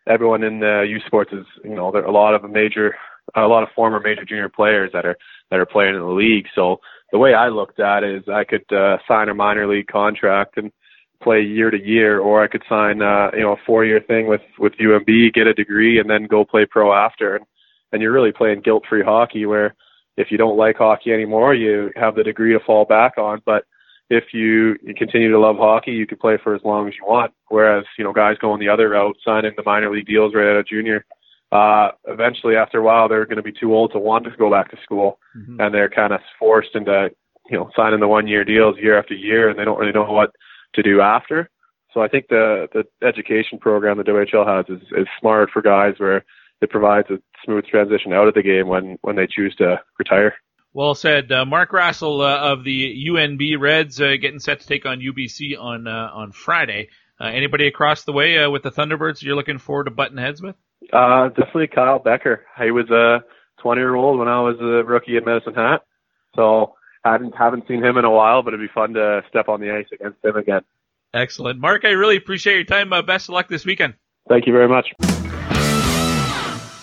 everyone in the U Sports is you know there are a lot of major a lot of former major junior players that are that are playing in the league. So the way I looked at it is I could uh, sign a minor league contract and play year to year, or I could sign uh, you know a four year thing with with UNB, get a degree, and then go play pro after. And and you're really playing guilt free hockey where if you don't like hockey anymore, you have the degree to fall back on. But if you, you continue to love hockey, you can play for as long as you want. Whereas you know guys going the other route, signing the minor league deals right out of junior. Uh, eventually, after a while, they're going to be too old to want to go back to school, mm-hmm. and they're kind of forced into you know signing the one year deals year after year, and they don't really know what to do after. So I think the the education program the WHL has is, is smart for guys where it provides a smooth transition out of the game when when they choose to retire. Well said, uh, Mark Rassell uh, of the UNB Reds, uh, getting set to take on UBC on uh, on Friday. Uh, anybody across the way uh, with the Thunderbirds you're looking forward to button heads with? Uh, definitely Kyle Becker. He was a 20 year old when I was a rookie at Medicine Hat, so haven't haven't seen him in a while, but it'd be fun to step on the ice against him again. Excellent, Mark. I really appreciate your time. best of luck this weekend. Thank you very much.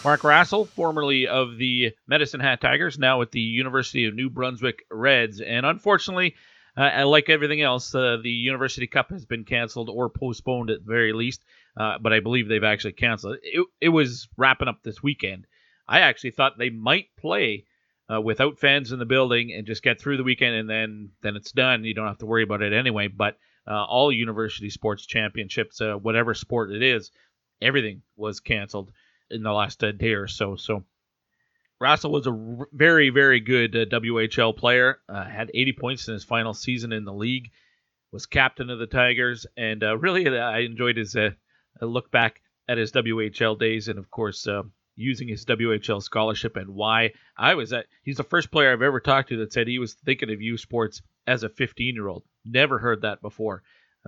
Mark Rassell, formerly of the Medicine Hat Tigers, now at the University of New Brunswick Reds. And unfortunately, uh, like everything else, uh, the University Cup has been canceled or postponed at the very least. Uh, but I believe they've actually canceled it. it. It was wrapping up this weekend. I actually thought they might play uh, without fans in the building and just get through the weekend and then then it's done. You don't have to worry about it anyway. But uh, all university sports championships, uh, whatever sport it is, everything was canceled in the last uh, day or so. So Rassell was a very, very good uh, WHL player. Uh, had 80 points in his final season in the league. Was captain of the Tigers, and really, I enjoyed his look back at his WHL days, and of course, using his WHL scholarship and why I was at. He's the first player I've ever talked to that said he was thinking of U Sports as a 15 year old. Never heard that before.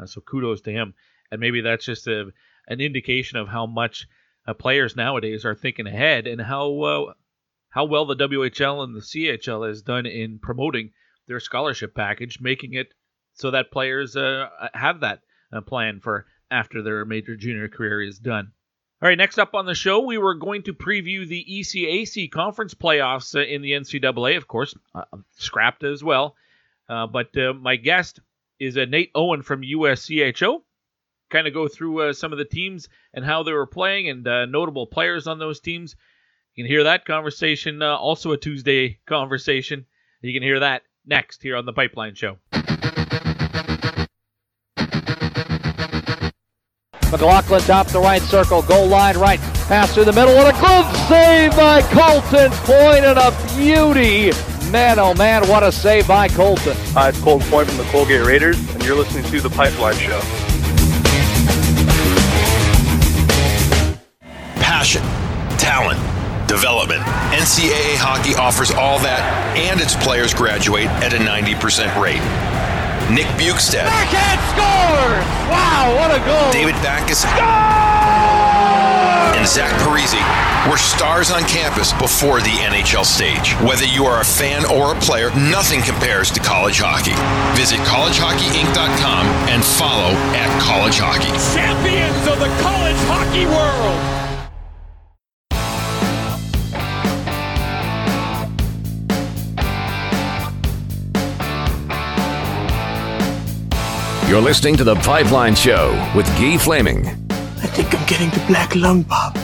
so kudos to him, and maybe that's just a, an indication of how much uh, players nowadays are thinking ahead and how uh, how well the WHL and the CHL has done in promoting their scholarship package, making it so that players uh, have that uh, plan for after their major junior career is done. All right, next up on the show, we were going to preview the ECAC conference playoffs uh, in the NCAA, of course, uh, scrapped as well. but my guest is Nate Owen from USCHO kind of go through uh, some of the teams and how they were playing and uh, notable players on those teams. You can hear that conversation, uh, also a Tuesday conversation. You can hear that next here on the Pipeline Show. McLaughlin top the right circle, goal line right, pass through the middle, and a good save by Colton Point and a beauty. Man, oh man, what a save by Colton. Hi, it's Colton Point from the Colgate Raiders, and you're listening to the Pipeline Show. passion, talent, development. NCAA hockey offers all that, and its players graduate at a 90% rate. Nick Bjugstad. Backhand scores! Wow, what a goal! David Backes. And Zach Parise were stars on campus before the NHL stage. Whether you are a fan or a player, nothing compares to college hockey. Visit collegehockeyinc.com and follow at college hockey. Champions of the college hockey world! You're listening to The Pipeline Show with Guy Flaming. I think I'm getting the black lung, Bob.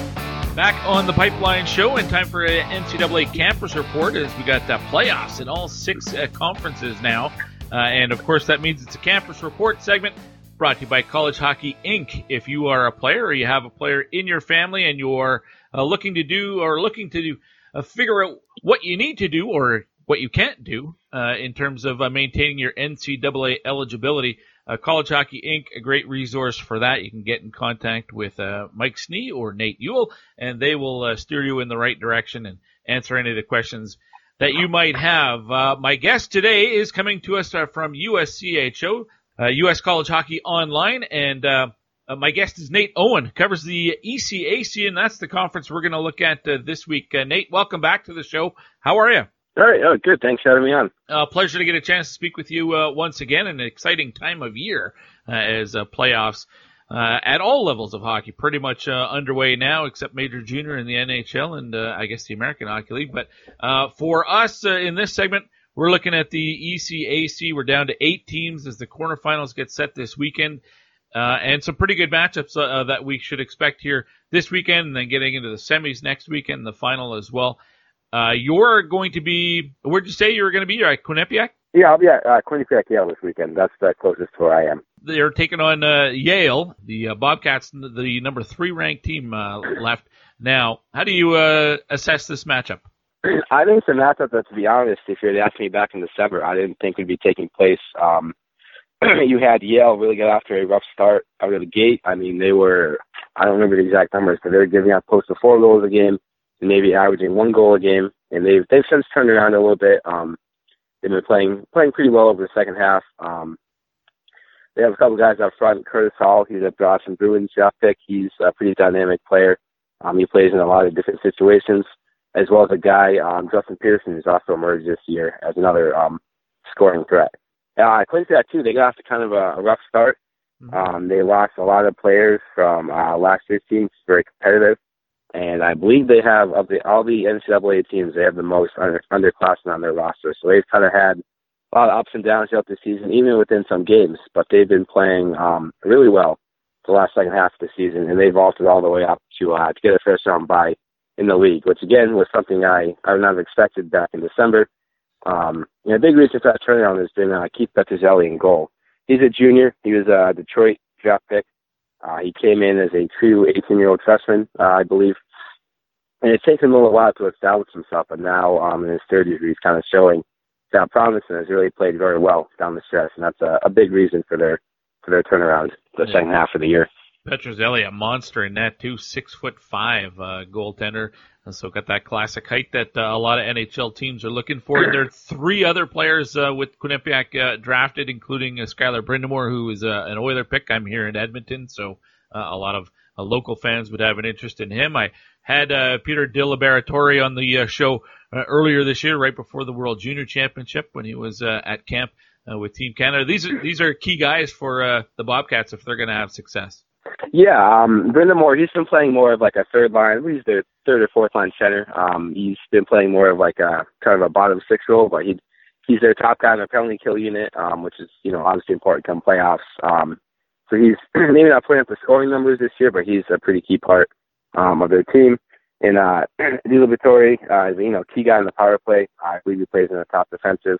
Back on The Pipeline Show, in time for an NCAA campus report as we got the playoffs in all six uh, conferences now. Uh, and of course, that means it's a campus report segment brought to you by College Hockey Inc. If you are a player or you have a player in your family and you're uh, looking to do or looking to do, uh, figure out what you need to do or what you can't do uh, in terms of uh, maintaining your NCAA eligibility, uh, College Hockey Inc., a great resource for that. You can get in contact with uh, Mike Snee or Nate Ewell, and they will uh, steer you in the right direction and answer any of the questions that you might have. Uh, my guest today is coming to us uh, from USCHO, US uh, College Hockey Online, and my guest is Nate Owen, covers the ECAC, and that's the conference we're going to look at this week. Nate, welcome back to the show. How are you? All right. Oh, good. Thanks for having me on. Uh, pleasure to get a chance to speak with you uh, once again. An exciting time of year uh, as uh, playoffs uh, at all levels of hockey pretty much uh, underway now, except Major Junior in the NHL and I guess the American Hockey League. But for us in this segment, we're looking at the ECAC. We're down to eight teams as the quarterfinals get set this weekend. and some pretty good matchups that we should expect here this weekend, and then getting into the semis next weekend, the final as well. Uh, you're going to be, where'd you say you were going to be? You're at Quinnipiac? Yeah, I'll be at uh, Quinnipiac Yale this weekend. That's the closest to where I am. They're taking on uh, Yale, the uh, Bobcats, the number three ranked team uh, left. Now, how do you uh, assess this matchup? I think it's a matchup that, to be honest, if you had asked me back in December, I didn't think would be taking place. Um, you had Yale really get to a rough start out of the gate. I mean, they were, I don't remember the exact numbers, but they were giving up close to four goals a game maybe averaging one goal a game. And they've, they've since turned around a little bit. Um, they've been playing, playing pretty well over the second half. Um, they have a couple guys up front. Curtis Hall, he's a Boston Bruins draft pick. He's a pretty dynamic player. Um, he plays in a lot of different situations, as well as a guy, um, Justin Pearson, who's also emerged this year as another um, scoring threat. Uh, Quincy, too, they got off to kind of a, a rough start. Mm-hmm. Um, they lost a lot of players from uh, last year's team. It's very competitive. And I believe they have, of the all the NCAA teams, they have the most under, underclassmen on their roster. So they've kind of had a lot of ups and downs throughout the season, even within some games. But they've been playing um, really well the last second half of the season, and they've vaulted all the way up to uh, to get a first round bye in the league, which again was something I I would not have expected back in December. Um, you know, a big reason for that turnaround has been uh, Keith Petruzzelli in goal. He's a junior. He was a Detroit draft pick. Uh, he came in as a true 18-year-old freshman, uh, I believe, and it's taken him a little while to establish himself. But now, um, in his third year, he's kind of showing that promise and has really played very well down the stretch, and that's a, a big reason for their for their turnaround the yeah. second half of the year. Petruzzelli, a monster in that too, six foot five uh, goaltender. So got that classic height that uh, a lot of NHL teams are looking for. And there are three other players uh, with Quinnipiac uh, drafted, including uh, Skyler Brind'Amour, who is uh, an Oiler pick. I'm here in Edmonton, so a lot of local fans would have an interest in him. I had Peter DiLiberatore on the show earlier this year, right before the World Junior Championship, when he was at camp with Team Canada. These are these are key guys for the Bobcats if they're going to have success. Yeah, um, Brendan Moore. he's been playing more of like a third line. He's the third or fourth line center. Um, he's been playing more of like a kind of a bottom six role, but he he's their top guy in the penalty kill unit, um, which is you know obviously important come playoffs. Um, so he's maybe not putting up the scoring numbers this year, but he's a pretty key part um, of their team. And uh, DiLiberatore, uh, you know, key guy in the power play. I believe he plays in the top defensive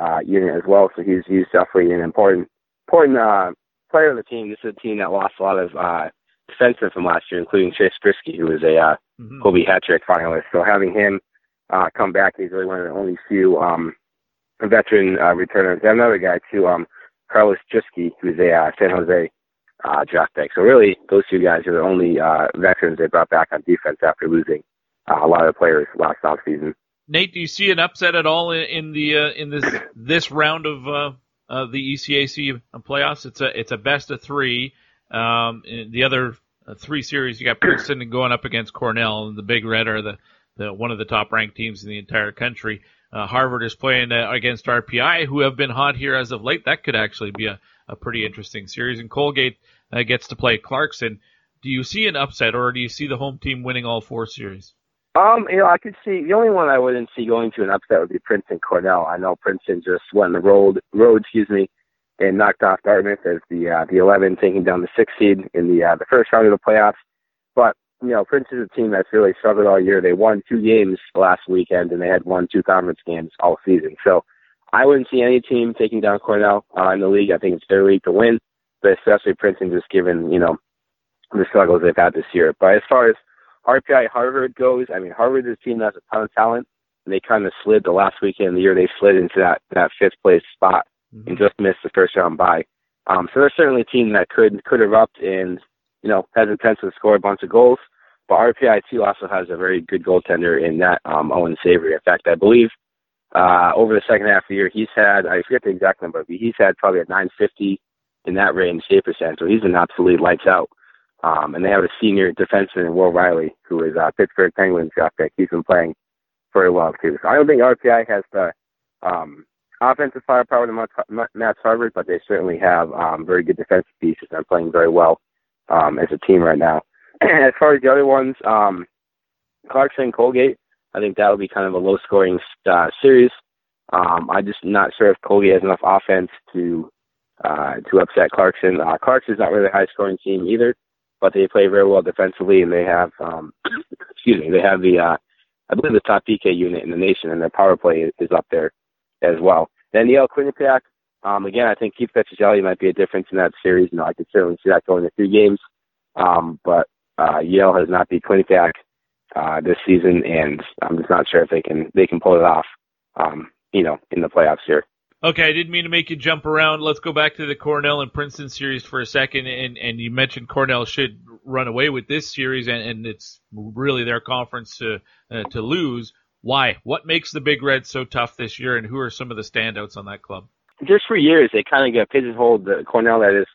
uh, unit as well. So he's he's definitely an important important uh, player of the team. This is a team that lost a lot of uh, defensemen from last year, including Chase Priskie, who was a uh, mm-hmm. Hobey hat trick finalist. So having him uh, come back, he's really one of the only few um, veteran uh, returners. And another guy too, um, Karlis Cukste, who's a uh, San Jose uh, draft pick. So really, those two guys are the only uh, veterans they brought back on defense after losing uh, a lot of players last offseason. Nate, do you see an upset at all in, in the uh, in this this round of uh, uh, the ECAC playoffs? It's a it's a best of three. Um, the other uh, three series, you got Princeton going up against Cornell, and the Big Red are the, the one of the top ranked teams in the entire country. Uh, Harvard is playing uh, against RPI, who have been hot here as of late. That could actually be a, a pretty interesting series. And Colgate uh, gets to play Clarkson. Do you see an upset, or do you see the home team winning all four series? Um, you know, I could see the only one I wouldn't see going to an upset would be Princeton Cornell. I know Princeton just went the road, road, excuse me, and knocked off Dartmouth as the uh, the 11, taking down the six seed in the uh, the first round of the playoffs. But you know, Princeton's a team that's really struggled all year. They won two games last weekend, and they had won two conference games all season. So I wouldn't see any team taking down Cornell uh, in the league. I think it's their league to win but especially Princeton just given, you know, the struggles they've had this year. But as far as RPI Harvard goes, I mean, Harvard is a team that has a ton of talent, and they kind of slid the last weekend of the year. They slid into that, that fifth place spot mm-hmm. and just missed the first round bye. Um, so they're certainly a team that could could erupt and, you know, has potential to score a bunch of goals. But RPI too also has a very good goaltender in that um, Owen Savory. In fact, I believe uh, over the second half of the year, he's had I forget the exact number, but he's had probably a 950 in that range save percent. So he's been absolutely lights out. Um, and they have a senior defenseman, Will Reilly, who is a Pittsburgh Penguins draft pick. He's been playing very well too. So I don't think RPI has the um, offensive firepower to match Harvard, but they certainly have um, very good defensive pieces and playing very well um, as a team right now. as far as the other ones, um, Clarkson, Colgate, I think that will be kind of a low-scoring uh, series. Um, I'm just not sure if Colgate has enough offense to uh, to upset Clarkson. Uh, Clarkson's not really a high scoring team either, but they play very well defensively and they have, um, excuse me, they have the, uh, I believe the top PK unit in the nation and their power play is, up there as well. Then Yale Quinnipiac, um, again, I think Keith Petruzzelli might be a difference in that series. You know, I could certainly see that going to three games. Um, but, uh, Yale has not beat Quinnipiac uh, this season, and I'm just not sure if they can they can pull it off. Um, you know, in the playoffs here. Okay, I didn't mean to make you jump around. Let's go back to the Cornell and Princeton series for a second. And, and you mentioned Cornell should run away with this series, and, and it's really their conference to uh, to lose. Why? What makes the Big Red so tough this year, and who are some of the standouts on that club? Just for years, they kind of got pigeonholed. The Cornell that is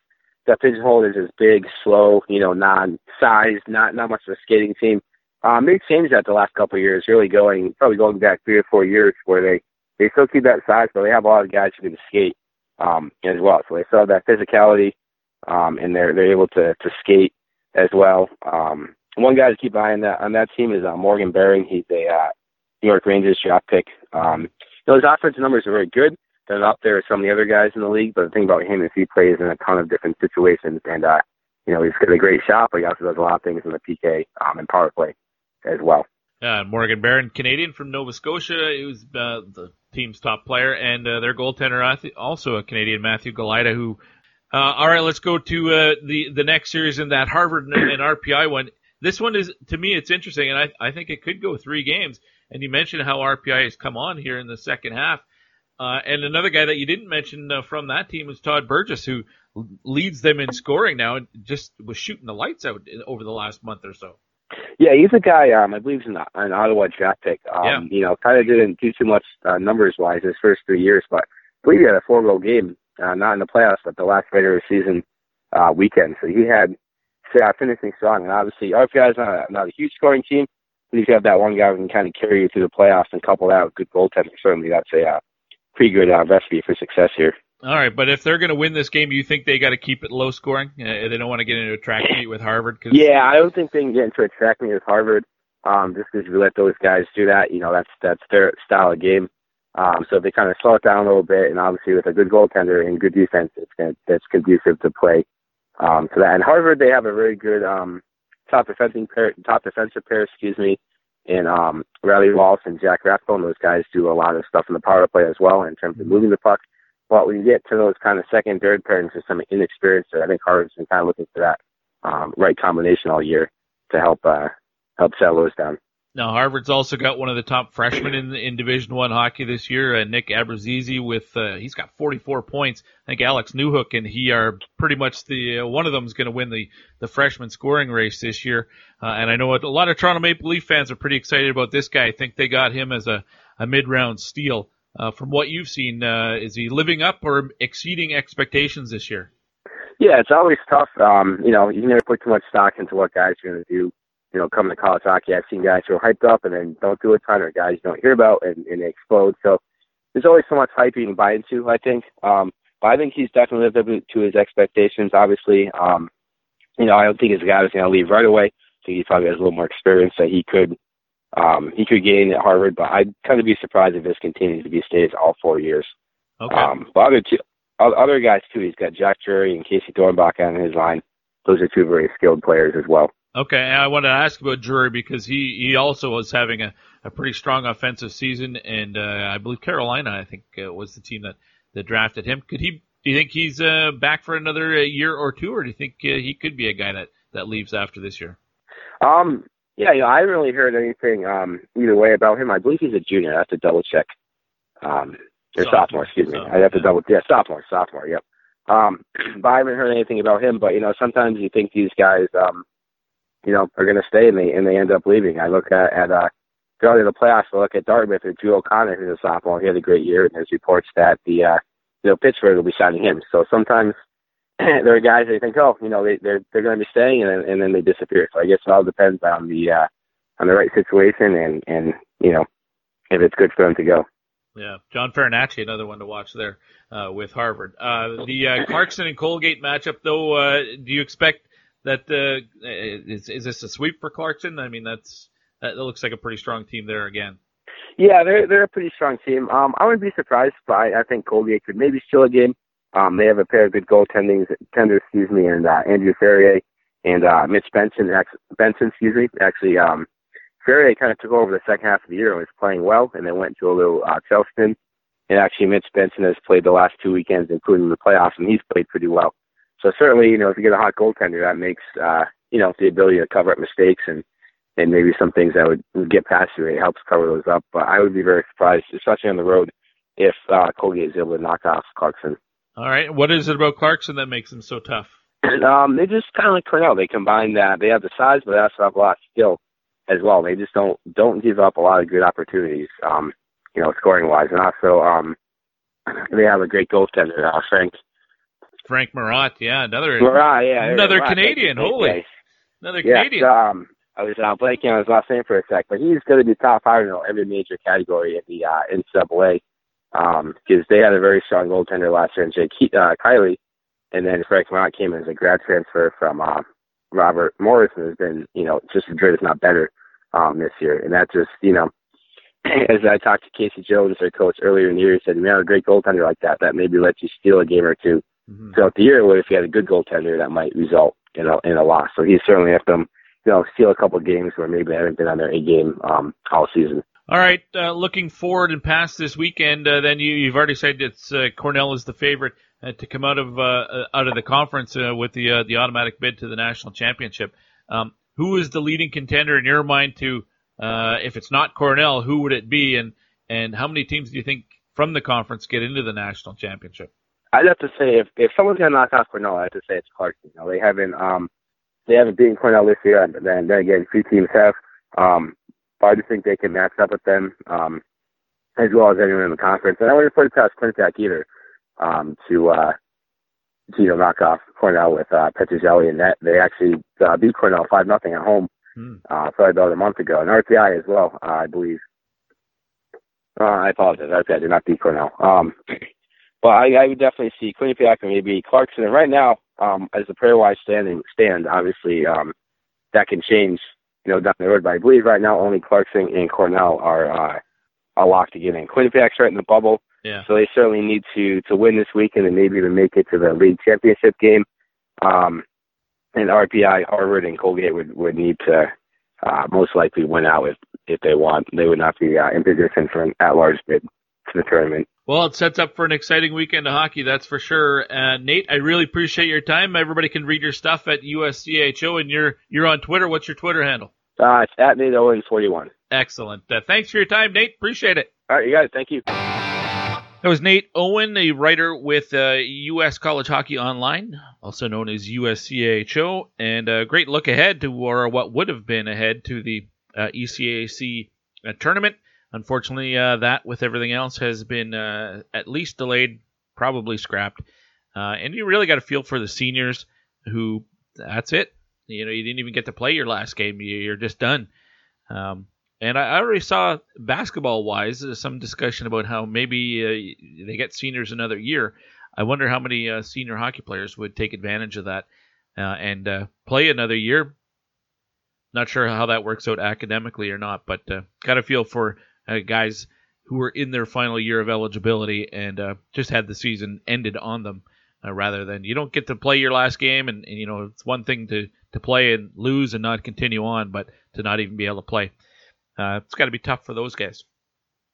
got pigeonholed as this big, slow, you know, non-sized, not not much of a skating team. Um, they changed that the last couple of years, really going probably going back three or four years, where they they still keep that size, but they have a lot of guys who can skate um, as well. So they still have that physicality, um, and they're they're able to to skate as well. Um, one guy to keep an eye on that on that team is uh, Morgan Barron. He's a uh, New York Rangers draft pick. Um, you know, his offensive numbers are very good. They're up there with some of the other guys in the league, but the thing about him is he plays in a ton of different situations, and uh, you know he's got a great shot, but he also does a lot of things in the PK um, and power play as well. Uh, Morgan Barron, Canadian from Nova Scotia, he was uh, the team's top player, and uh, their goaltender also a Canadian, Matthew Galajda, who. Uh, all right, let's go to uh, the the next series in that Harvard and, and RPI one. This one is to me, it's interesting, and I I think it could go three games. And you mentioned how RPI has come on here in the second half. Uh, and another guy that you didn't mention uh, from that team is Todd Burgess, who leads them in scoring now and just was shooting the lights out over the last month or so. Yeah, he's a guy. Um, I believe he's an, an Ottawa draft pick. Um, yeah. You know, kind of didn't do too much uh, numbers wise his first three years, but I believe he had a four goal game, uh, not in the playoffs, but the last regular season uh, weekend. So he had uh, finishing strong. And obviously, RPI is not a, not a huge scoring team, but if you have that one guy who can kind of carry you through the playoffs and couple that with good goaltending, certainly that's a uh, pretty good uh, recipe for success here. All right, but if they're going to win this game, you think they got to keep it low scoring? Uh, they don't want to get into a track meet with Harvard. Cause... Yeah, I don't think they can get into a track meet with Harvard. Um, just because you let those guys do that, you know, that's that's their style of game. Um, so if they kind of slow it down a little bit, and obviously with a good goaltender and good defense, it's gonna, that's conducive to play um, to that. And Harvard, they have a very good um, top defensive pair, top defensive pair, excuse me, and um, Reilly Walsh and Jack Rathbone. Those guys do a lot of stuff in the power play as well in terms of moving the puck. But when you get to those kind of second, third pairings with some inexperience, I think Harvard's been kind of looking for that um, right combination all year to help uh, help settle those down. Now Harvard's also got one of the top freshmen in in Division One hockey this year, uh, Nick Abruzzese. With uh, he's got 44 points. I think Alex Newhook and he are pretty much the uh, one of them is going to win the the freshman scoring race this year. Uh, and I know a lot of Toronto Maple Leaf fans are pretty excited about this guy. I think they got him as a a mid round steal. Uh, from what you've seen, uh, is he living up or exceeding expectations this year? Yeah, it's always tough. Um, you know, you never put too much stock into what guys are going to do. You know, coming to college hockey, I've seen guys who are hyped up and then don't do a ton, or guys you don't hear about and, and they explode. So there's always so much hype you can buy into. I think, um, but I think he's definitely lived up to his expectations. Obviously, um, you know, I don't think he's a guy who's going to leave right away. I think he probably has a little more experience that he could um, he could gain at Harvard, but I'd kind of be surprised if this continues to be stays all four years. Okay. Um, but other two, other guys too. He's got Jack Drury and Casey Dornbach on his line. Those are two very skilled players as well. Okay, and I want to ask about Drury because he he also was having a, a pretty strong offensive season, and uh, I believe Carolina, I think, uh, was the team that that drafted him. Could he? Do you think he's uh, back for another uh, year or two, or do you think uh, he could be a guy that that leaves after this year? Um, yeah, you know, I haven't really heard anything um, either way about him. I believe he's a junior. I have to double check. Um, or sophomore, sophomore excuse me. I have to double. Yeah, sophomore, sophomore. Yep. Um, but I haven't heard anything about him. But you know, sometimes you think these guys, um, you know, are going to stay and they and they end up leaving. I look at at uh, going to the playoffs. I look at Dartmouth or Drew O'Connor, who's a sophomore. He had a great year, and there's reports that the uh, you know Pittsburgh will be signing him. So sometimes there are guys that think, oh, you know, they, they're they're going to be staying, and and then they disappear. So I guess it all depends on the uh, on the right situation, and and you know, if it's good for them to go. Yeah, John Farinacci, another one to watch there uh, with Harvard. Uh, the uh, Clarkson and Colgate matchup, though, uh, do you expect that uh, is, is this a sweep for Clarkson? I mean, that's that looks like a pretty strong team there again. Yeah, they're they're a pretty strong team. Um, I wouldn't be surprised by I think Colgate could maybe steal a game. Um, they have a pair of good goaltending tenders, excuse me, and uh, Andrew Farrier and uh, Mitch Benson, ex- Benson, excuse me. Actually, um, Farrier kind of took over the second half of the year and was playing well, and then went to a little uh, tailspin. And actually, Mitch Benson has played the last two weekends, including the playoffs, and he's played pretty well. So certainly, you know, if you get a hot goaltender, that makes uh, you know the ability to cover up mistakes and and maybe some things that would, would get past you. It helps cover those up. But I would be very surprised, especially on the road, if uh, Colgate is able to knock off Clarkson. All right. What is it about Clarkson that makes them so tough? And, um, they just kind of like Cornell. They combine that. They have the size, but they also have a lot of skill as well. They just don't don't give up a lot of good opportunities, um, you know, scoring wise. And also, um, they have a great goaltender, uh, Frank. Frank Marotte, yeah, another Marotte, yeah, another Marotte, Canadian. Holy, another Yeah, Canadian. so, um, I was uh, blanking on his last name for a sec, but he's going to be top five in every major category in the uh, NCAA um, because they had a very strong goaltender last year, in Jake Ke- uh, Kielly, and then Frank Marotte came in as a grad transfer from uh, Robert Morris and has been, you know, just as good, if not better, um, this year. And that just, you know, as I talked to Casey Jones, their coach, earlier in the year, he said, "You have a great goaltender like that, that maybe lets you steal a game or 2 throughout the year. What if you had a good goaltender that might result in a in a loss?" So he's certainly helped them, you know, steal a couple of games where maybe they haven't been on their A game um, all season. All right, uh, looking forward and past this weekend, uh, then you, you've already said it's uh, Cornell is the favorite uh, to come out of uh, uh, out of the conference with the the automatic bid to the national championship. Um, who is the leading contender in your mind to, if it's not Cornell, who would it be, and and how many teams do you think from the conference get into the national championship? I'd have to say if if someone's gonna knock off Cornell, I'd have to say it's Clarkson. You know, they haven't um they haven't beaten Cornell this year, and then, then again, few teams have. Um, but I just think they can match up with them um, as well as anyone in the conference. And I wouldn't put it past Quinnipiac either um, to uh, to you know knock off Cornell with uh, Petruzzelli and that they actually uh, beat Cornell five nothing at home uh, probably about a month ago, and RPI as well, uh, I believe. Uh, I apologize, RPI did not beat Cornell. Um, but I, I would definitely see Quinnipiac and maybe Clarkson. And right now, um, as the PairWise standing stand, obviously um, that can change, you know, down the road. But I believe right now only Clarkson and Cornell are uh, are locked to get in. Quinnipiac's right in the bubble, Yeah. so they certainly need to to win this weekend and maybe even make it to the league championship game. Um, and RPI, Harvard, and Colgate would would need to uh, most likely win out if if they want. They would not be uh, in position for an at-large bid to the tournament. Well, it sets up for an exciting weekend of hockey, that's for sure. Uh, Nate, I really appreciate your time. Everybody can read your stuff at USCHO, and you're you're on Twitter. What's your Twitter handle? Uh, it's at Nate Owen 41. Excellent. Uh, thanks for your time, Nate. Appreciate it. All right, you it. Thank you. That was Nate Owen, a writer with uh, U.S. College Hockey Online, also known as USCHO, and a great look ahead to, or what would have been ahead to the uh, ECAC uh, tournament. Unfortunately, uh, that with everything else has been uh, at least delayed, probably scrapped. Uh, and you really got to feel for the seniors who, that's it. You know, you didn't even get to play your last game. You- You're just done. Um, and I already saw basketball wise some discussion about how maybe uh, they get seniors another year. I wonder how many uh, senior hockey players would take advantage of that uh, and uh, play another year. Not sure how that works out academically or not, but uh, got a feel for uh, guys who were in their final year of eligibility and uh, just had the season ended on them. Uh, rather than you don't get to play your last game, and, and you know it's one thing to to play and lose and not continue on, but to not even be able to play. Uh, it's got to be tough for those guys.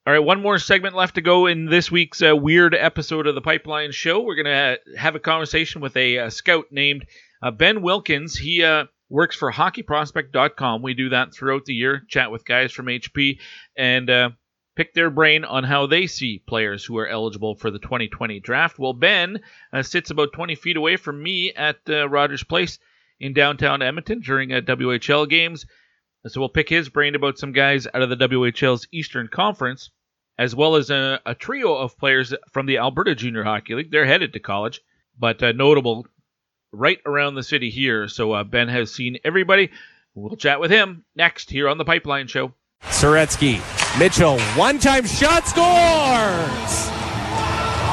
All right, one more segment left to go in this week's uh, weird episode of the Pipeline Show. We're going to have a conversation with a, uh scout named uh, Ben Wilkins. He uh, works for hockeyprospect.com. We do that throughout the year, chat with guys from HP, and uh, pick their brain on how they see players who are eligible for the 2020 draft. Well, Ben uh, sits about 20 feet away from me at uh, Rogers Place in downtown Edmonton during uh, WHL games. So we'll pick his brain about some guys out of the WHL's Eastern Conference, as well as a, a trio of players from the Alberta Junior Hockey League. They're headed to college, but uh, notable right around the city here. So uh, Ben has seen everybody. We'll chat with him next here on the Pipeline Show. Soretsky, Mitchell, one time shot scores!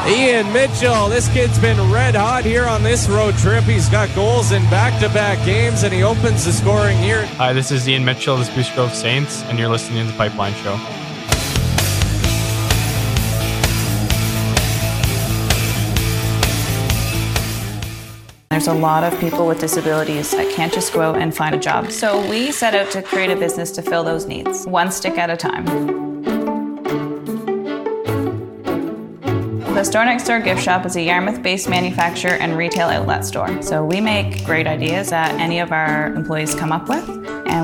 Ian Mitchell, this kid's been red hot here on this road trip. He's got goals in back to back games and he opens the scoring here. Hi, this is Ian Mitchell the Spruce Grove Saints, and you're listening to the Pipeline Show. There's a lot of people with disabilities that can't just go out and find a job. So we set out to create a business to fill those needs, one stick at a time. The Store Next Door Gift Shop is a Yarmouth based manufacturer and retail outlet store. So we make great ideas that any of our employees come up with,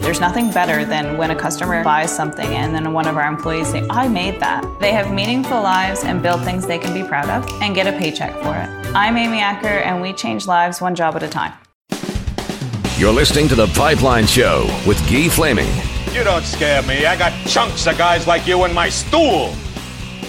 There's nothing better than when a customer buys something and then one of our employees say, I made that. They have meaningful lives and build things they can be proud of and get a paycheck for it. I'm Amy Acker and we change lives one job at a time. You're listening to The Pipeline Show with Guy Flaming. You don't scare me. I got chunks of guys like you in my stool.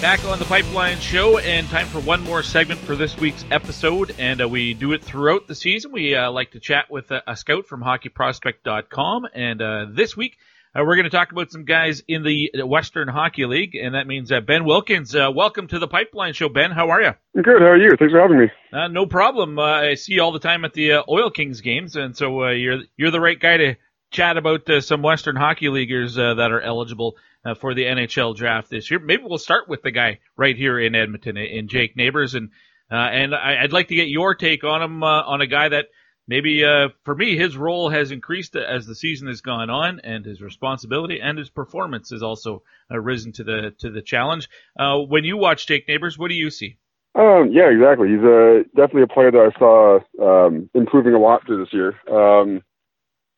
Back on the Pipeline Show, and time for one more segment for this week's episode. And uh, we do it throughout the season. We uh, like to chat with a, a scout from hockeyprospect.com. And uh, this week, uh, we're going to talk about some guys in the Western Hockey League. And that means uh, Ben Wilkins. Uh, welcome to the Pipeline Show, Ben. How are you? Good. How are you? Thanks for having me. no problem. I see you all the time at the Oil Kings games. And so you're, you're the right guy to chat about some Western Hockey Leaguers that are eligible uh, for the NHL draft this year. Maybe we'll start with the guy right here in Edmonton, in Jake Neighbours, and uh, and I, would like to get your take on him uh, on a guy that maybe uh, for me his role has increased as the season has gone on, and his responsibility and his performance has also uh, risen to the to the challenge. Uh, when you watch Jake Neighbours, what do you see? Um, yeah, exactly. He's uh, definitely a player that I saw um, improving a lot through this year. Um,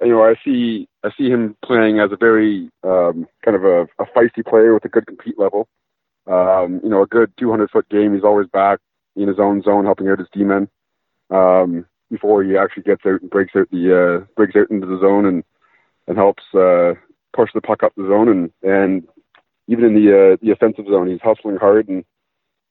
you know, I see I see him playing as a very um, kind of a, a feisty player with a good compete level. Um, you know, a good 200 foot game. He's always back in his own zone, helping out his D-men um, before he actually gets out and breaks out the uh, breaks out into the zone and and helps uh, push the puck up the zone and and even in the uh, the offensive zone, he's hustling hard and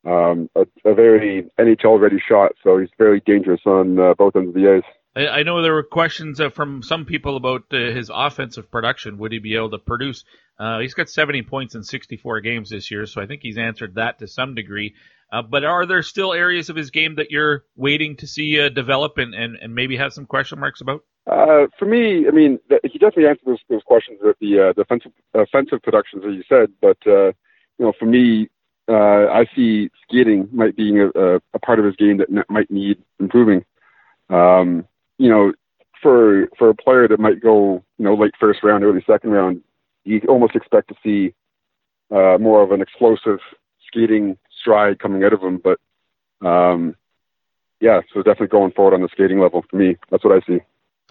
um, a, a very NHL ready shot. So he's very dangerous on uh, both ends of the ice. I, I know there were questions uh, from some people about uh, his offensive production. Would he be able to produce? Uh, he's got 70 points in 64 games this year, so I think he's answered that to some degree. Uh, but are there still areas of his game that you're waiting to see uh, develop and, and, and maybe have some question marks about? Uh, for me, I mean, he definitely answered those, those questions with the uh, defensive offensive productions that you said. But uh, you know, for me, uh, I see skating might be a, a, a part of his game that might need improving. Um, you know, for for a player that might go, you know, late first round, early second round, you almost expect to see uh, more of an explosive skating stride coming out of him. But um, yeah, so definitely going forward on the skating level for me. That's what I see.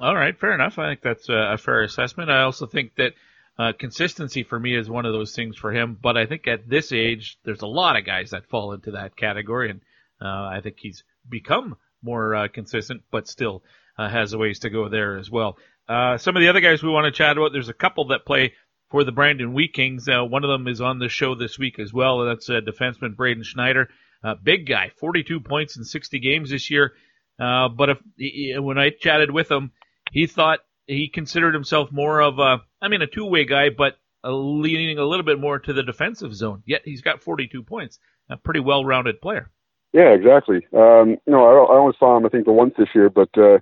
All right, fair enough. I think that's a fair assessment. I also think that uh, consistency for me is one of those things for him. But I think at this age, there's a lot of guys that fall into that category, and uh, I think he's become more uh, consistent, but still uh, has a ways to go there as well. Uh, some of the other guys we want to chat about, there's a couple that play for the Brandon Wheat Kings. Uh, one of them is on the show this week as well. That's uh, defenseman Braden Schneider. Uh, big guy, 42 points in 60 games this year. Uh, but if when I chatted with him, he thought he considered himself more of a, I mean, a two-way guy, but leaning a little bit more to the defensive zone. Yet he's got 42 points. A pretty well-rounded player. Yeah, exactly. Um, you know, I, I only saw him, I think, the once this year, but uh,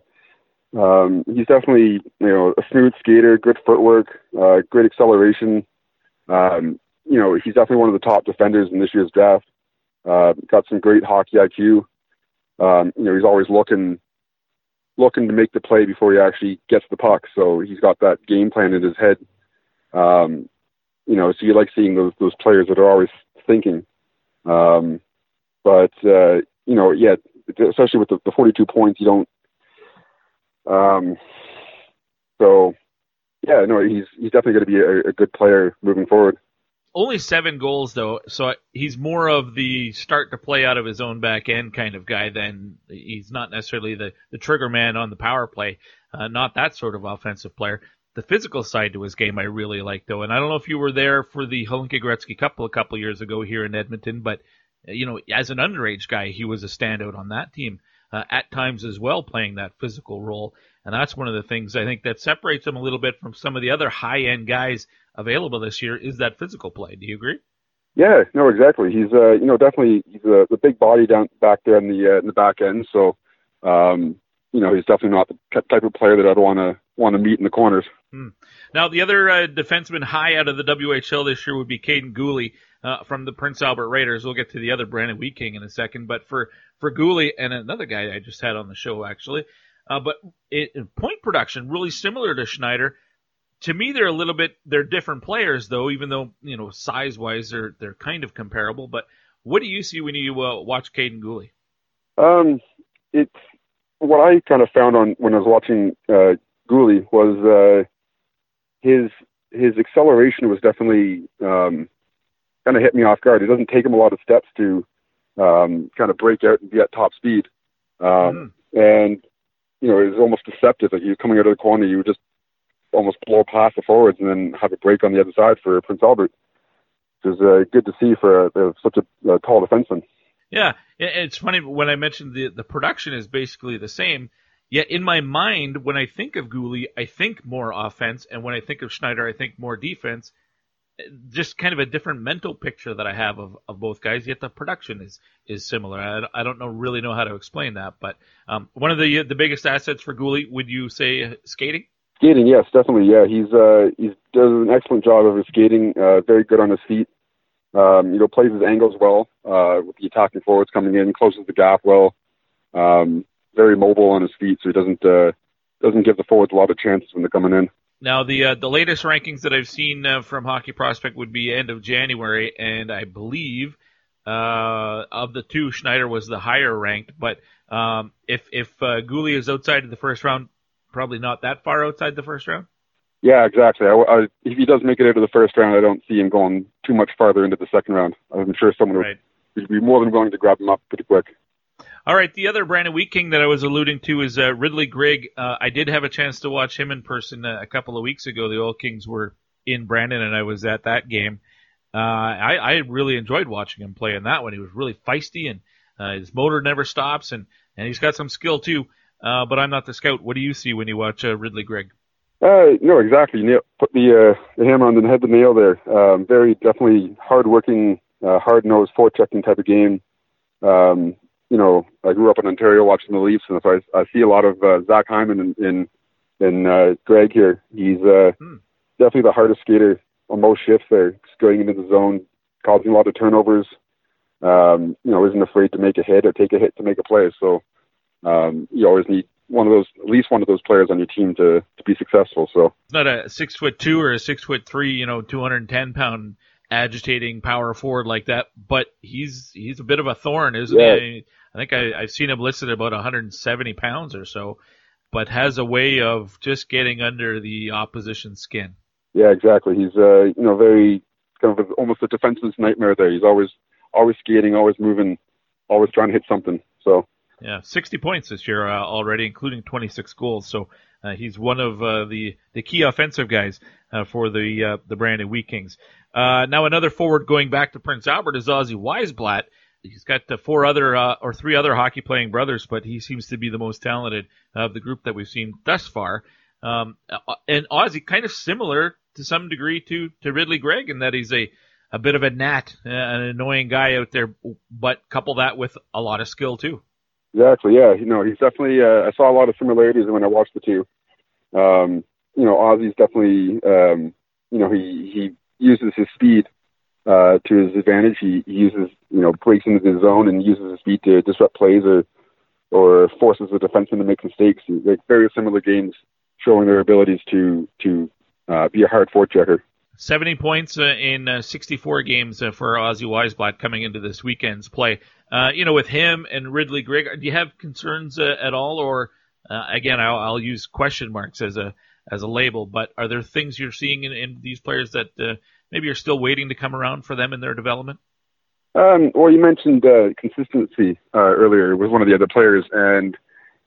um, he's definitely you know a smooth skater, good footwork, uh, great acceleration. Um, you know he's definitely one of the top defenders in this year's draft. Uh, got some great hockey IQ. Um, you know he's always looking looking to make the play before he actually gets the puck. So he's got that game plan in his head. Um, you know, so you like seeing those those players that are always thinking. Um, but uh, you know, yeah, especially with the, the 42 points, you don't um, so, yeah, no, he's he's definitely going to be a, a good player moving forward. Only seven goals though, so he's more of the start to play out of his own back end kind of guy than he's not necessarily the the trigger man on the power play. Uh, not that sort of offensive player. The physical side to his game I really like though, and I don't know if you were there for the Hlinka Gretzky Cup a couple years ago here in Edmonton, but you know, as an underage guy, he was a standout on that team uh, at times as well, playing that physical role. And that's one of the things I think that separates him a little bit from some of the other high end guys available this year is that physical play. Do you agree? Yeah, no, exactly. He's uh, you know, definitely he's a, the big body down back there in the uh, in the back end. So, um, you know, he's definitely not the type of player that I'd want to want to meet in the corners. Hmm. Now, the other uh, defenseman high out of the WHL this year would be Kaiden Guhle uh, from the Prince Albert Raiders. We'll get to the other Brandon Wheat King in a second, but for for Guhle and another guy I just had on the show actually, uh, but it, point production really similar to Schneider. To me, they're a little bit they're different players though, even though you know size wise they're they're kind of comparable. But what do you see when you uh, watch Kaiden Guhle? Um, it's what I kind of found on when I was watching uh, Guhle was uh, his his acceleration was definitely um, kind of hit me off guard. It doesn't take him a lot of steps to um, kind of break out and be at top speed. Um, mm. And you know, it was almost deceptive. Like you coming out of the corner, you would just almost blow past the forwards and then have a break on the other side for Prince Albert. Which is uh, good to see for uh, such a uh, tall defenseman. Yeah, it's funny when I mentioned the the production is basically the same. Yet in my mind, when I think of Guhle, I think more offense, and when I think of Schneider, I think more defense. Just kind of a different mental picture that I have of, of both guys. Yet the production is is similar. I, I don't know really know how to explain that, but um, one of the the biggest assets for Guhle, would you say skating? Skating, yes, definitely. Yeah, he's uh, he does an excellent job of his skating. Uh, very good on his feet. Um, you know, plays his angles well uh, with the attacking forwards coming in, closes the gap well. Um, very mobile on his feet, so he doesn't uh, doesn't give the forwards a lot of chances when they're coming in. Now, the uh, the latest rankings that I've seen uh, from Hockey Prospect would be end of January, and I believe uh, of the two, Schneider was the higher ranked. But um, if if uh, Guhle is outside of the first round, probably not that far outside the first round. Yeah, exactly. I, I, if he does make it out of the first round, I don't see him going too much farther into the second round. I'm sure someone right. would be more than willing to grab him up pretty quick. All right, the other Brandon Wheat King that I was alluding to is uh, Ridley Greig. Uh, I did have a chance to watch him in person uh, a couple of weeks ago. The Oil Kings were in Brandon, and I was at that game. Uh, I, I really enjoyed watching him play in that one. He was really feisty, and uh, his motor never stops, and, and he's got some skill too. Uh, but I'm not the scout. What do you see when you watch Ridley Greig? Uh, no, exactly. You put the uh, the hammer on the head, the nail there. Um, very definitely hard-working, uh, hard-nosed, forechecking type of game. Um, you know, I grew up in Ontario watching the Leafs, and so I, I see a lot of uh, Zach Hyman in in, in uh, Greig here. He's uh, hmm. definitely the hardest skater on most shifts there. Just going into the zone, causing a lot of turnovers. Um, you know, isn't afraid to make a hit or take a hit to make a play. So um, you always need one of those, at least one of those players on your team to to be successful. So it's not a six foot two or a six foot three, you know, two hundred and ten pound agitating power forward like that, but he's he's a bit of a thorn, isn't yeah. he? I think I, I've seen him listed about 170 pounds or so, but has a way of just getting under the opposition skin. Yeah, exactly. He's uh, you know very kind of almost a defenseman's nightmare. There, he's always always skating, always moving, always trying to hit something. So yeah, 60 points this year uh, already, including 26 goals. So uh, he's one of uh, the the key offensive guys uh, for the uh, the Brandon Wheat Kings. Uh, now another forward going back to Prince Albert is Ozzy Weisblatt. He's got four other or three other hockey playing brothers, but he seems to be the most talented of the group that we've seen thus far. Um, and Ozzy kind of similar to some degree to to Ridley Greig in that he's a a bit of a gnat, an annoying guy out there, but couple that with a lot of skill too. Exactly. Yeah. You know, he's definitely. Uh, I saw a lot of similarities when I watched the two. Um, you know, Ozzy's definitely. Um, you know, he he uses his speed uh, to his advantage. He, he uses you know breaks into his zone and uses his speed to disrupt plays or or forces the defenseman to make mistakes. Like very similar games, showing their abilities to to uh, be a hard forechecker. 70 points uh, in uh, 64 games uh, for Ozzy Weisblatt coming into this weekend's play. Uh, you know, with him and Ridley Greig, do you have concerns uh, at all? Or uh, again, I'll, I'll, use question marks as a as a label. But are there things you're seeing in, in these players that maybe you're still waiting to come around for them in their development? Um, well, you mentioned consistency earlier with one of the other players, and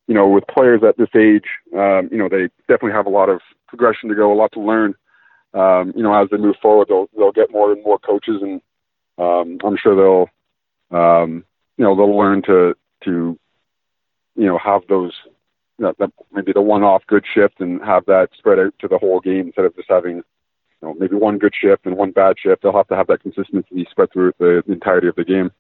you know, with players at this age, um, you know, they definitely have a lot of progression to go, a lot to learn um, you know, as they move forward, they'll they'll get more and more coaches, and um, I'm sure they'll, um, you know, they'll learn to to, you know, have those that, that maybe the one-off good shift and have that spread out to the whole game instead of just having, you know, maybe one good shift and one bad shift. They'll have to have that consistency spread through the entirety of the game.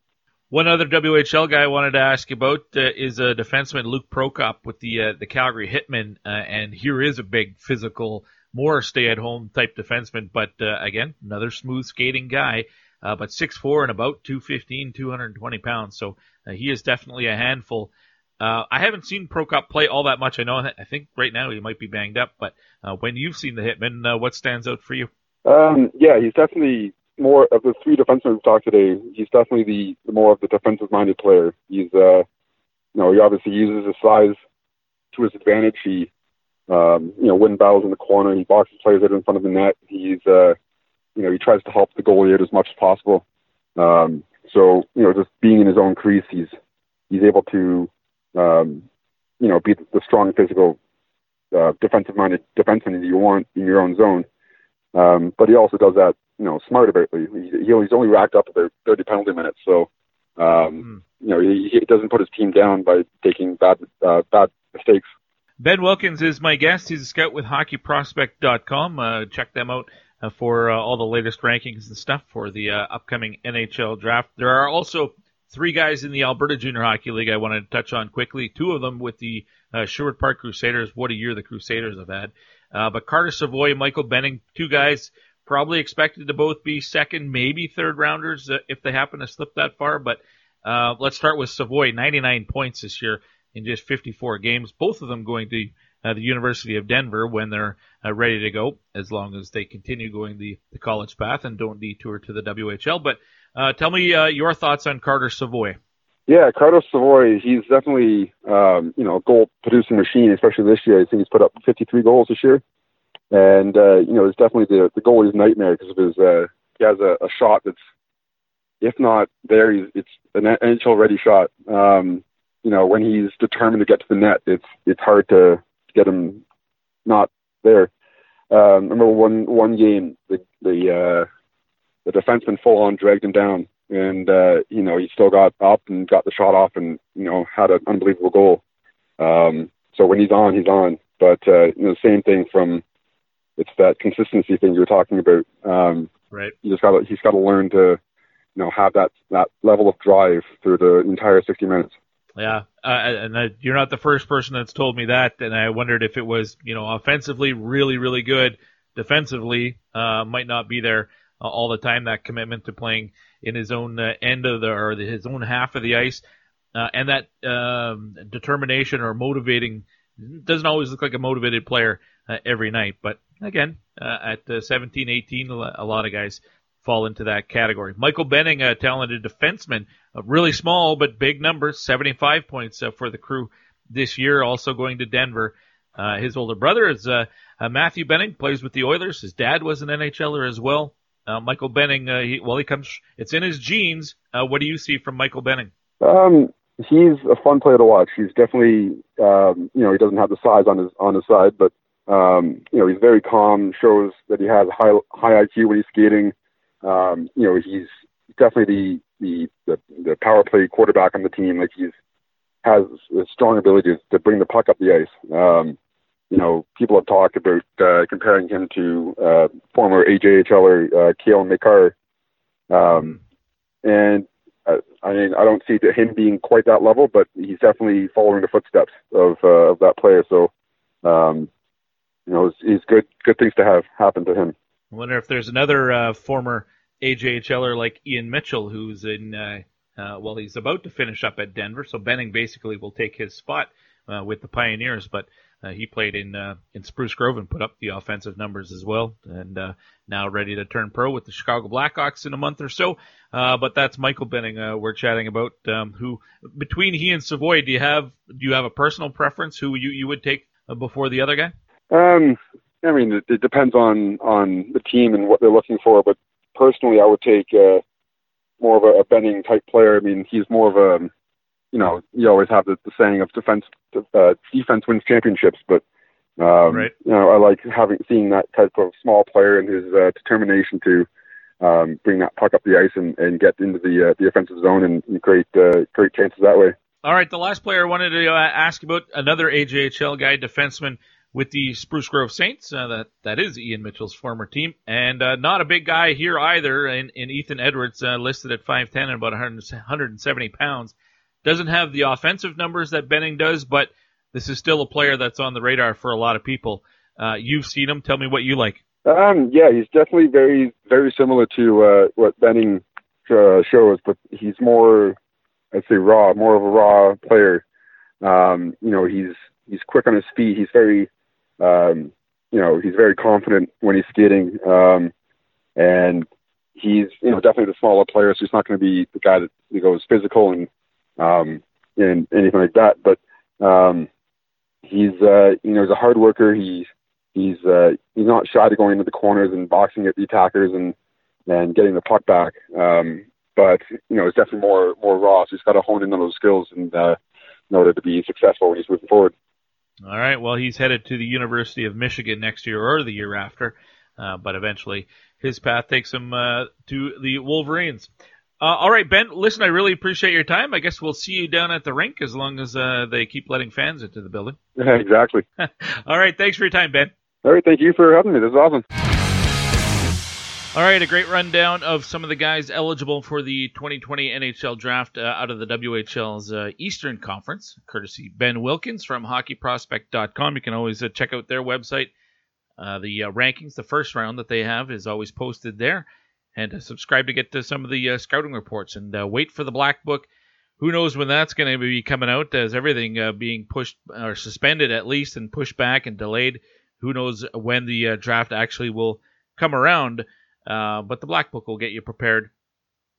One other WHL guy I wanted to ask you about uh, is a defenseman Luke Prokop with the uh, the Calgary Hitmen, uh, and here is a big physical, more stay-at-home type defenseman, but uh, again, another smooth skating guy, uh, but 6'4 and about 215, 220 pounds, so uh, he is definitely a handful. Uh, I haven't seen Prokop play all that much. I know. I think right now he might be banged up, but uh, when you've seen the Hitmen, uh, what stands out for you? Um, yeah, he's definitely more of the three defensemen we've talked today. He's definitely the, the more of the defensive-minded player. He's, uh, you know, he obviously uses his size to his advantage. He, um, you know, win battles in the corner. He boxes players out in front of the net. He's, uh, you know, he tries to help the goalie out as much as possible. Um, so, you know, just being in his own crease, he's he's able to, um, you know, be the strong physical, uh, defensive-minded defenseman that you want in your own zone. Um, but he also does that, you know, smart about it. He, he's only racked up about 30 penalty minutes, so um, you know he, he doesn't put his team down by taking bad uh, bad mistakes. Ben Wilkins is my guest. He's a scout with HockeyProspect.com. Uh, check them out uh, for uh, all the latest rankings and stuff for the uh, upcoming NHL draft. There are also three guys in the Alberta Junior Hockey League I wanted to touch on quickly. Two of them with the uh, Sherwood Park Crusaders. What a year the Crusaders have had. Uh, but Carter Savoie, Michael Benning, two guys probably expected to both be second, maybe third rounders if they happen to slip that far. But let's start with Savoie, 99 points this year in just 54 games. Both of them going to uh, the University of Denver when they're uh, ready to go, as long as they continue going the, the college path and don't detour to the WHL. But uh, tell me uh, your thoughts on Carter Savoie. Yeah, Carter Savoie, he's definitely um, you know a goal producing machine, especially this year. I think he's put up 53 goals this year, and uh, you know it's definitely the the goalie's nightmare because of his uh, he has a, a shot that's if not there, it's an NHL ready shot. Um, you know when he's determined to get to the net, it's it's hard to get him not there. Um, I remember one one game the the uh, the defenseman full on dragged him down and uh, you know he still got up and got the shot off and you know had an unbelievable goal. Um, so when he's on, he's on. But uh, you know, the same thing from it's that consistency thing you were talking about. Um, right. You just got he's got to learn to you know have that that level of drive through the entire 60 minutes. Yeah, uh, and uh, you're not the first person that's told me that, and I wondered if it was you know offensively really really good, defensively uh, might not be there uh, all the time. That commitment to playing in his own uh, end of the or his own half of the ice, uh, and that um, determination or motivating doesn't always look like a motivated player uh, every night. But again, at uh, 17, 18, a lot of guys fall into that category. Michael Benning, a talented defenseman, uh, really small but big numbers, 75 points uh, for the crew this year. Also going to Denver. Uh, his older brother is uh, uh, Matthew Benning, plays with the Oilers. His dad was an NHLer as well. Uh, Michael Benning, uh, he, well, he comes, it's in his genes. What do you see from Michael Benning? Um, he's a fun player to watch. He's definitely, um, you know, he doesn't have the size on his on his side, but um, you know, he's very calm. Shows that he has high high IQ when he's skating. Um, you know, he's definitely the, the the the power play quarterback on the team. Like he's has a strong ability to, bring the puck up the ice. Um, you know, people have talked about uh, comparing him to uh, former AJHLer uh, Cale Makar. Um, and uh, I mean, I don't see him being quite that level, but he's definitely following the footsteps of uh, of that player. So, um, you know, it's, it's good good things to have happen to him. I wonder if there's another uh, former AJHLer like Ian Mitchell who's in. Uh, uh, well, he's about to finish up at Denver, so Benning basically will take his spot uh, with the Pioneers. But uh, he played in uh, in Spruce Grove and put up the offensive numbers as well, and uh, now ready to turn pro with the Chicago Blackhawks in a month or so. Uh, but that's Michael Benning we're chatting about. Um, who between he and Savoie, do you have do you have a personal preference who you you would take before the other guy? Um, I mean, it, it depends on on the team and what they're looking for. But personally, I would take uh, more of a, a Benning type player. I mean, he's more of a you know, you always have the, the saying of defense uh, defense wins championships, but um, right. you know, I like having seeing that type of small player and his uh, determination to um, bring that puck up the ice and, and get into the uh, the offensive zone and, and create uh, create chances that way. All right, the last player I wanted to uh, ask about another AJHL guy, defenseman with the Spruce Grove Saints. Uh, that that is Ian Mitchell's former team, and uh, not a big guy here either. In, in Ethan Edwards, uh, listed at 5'10 and about 100, 170 pounds, doesn't have the offensive numbers that Benning does, but this is still a player that's on the radar for a lot of people. Uh, you've seen him. Tell me what you like. Um, yeah, he's definitely very, very similar to uh, what Benning uh, shows, but he's more, I'd say, raw, more of a raw player. Um, you know, he's he's quick on his feet. He's very, um, you know, he's very confident when he's skating, um, and he's you know definitely the smaller player, so he's not going to be the guy that you know, goes physical and um, and anything like that. But um, he's uh, you know he's a hard worker. He's he's uh, he's not shy to going into the corners and boxing at the attackers and and getting the puck back. Um, but you know, it's definitely more more raw. So he's got to hone in on those skills and uh, in order to be successful when he's moving forward. All right. Well, he's headed to the University of Michigan next year or the year after, uh, but eventually his path takes him uh, to the Wolverines. Uh, all right, Ben. Listen, I really appreciate your time. I guess we'll see you down at the rink as long as uh, they keep letting fans into the building. Yeah, exactly. all right. Thanks for your time, Ben. All right. Thank you for having me. This is awesome. All right, a great rundown of some of the guys eligible for the 2020 NHL draft uh, out of the WHL's uh, Eastern Conference, courtesy Ben Wilkins from hockeyprospect.com. You can always uh, check out their website. Uh, the uh, rankings, the first round that they have, is always posted there. And uh, subscribe to get to some of the scouting reports and wait for the Black Book. Who knows when that's going to be coming out, as everything being pushed or suspended at least and pushed back and delayed. Who knows when the draft actually will come around. Uh, but the Black Book will get you prepared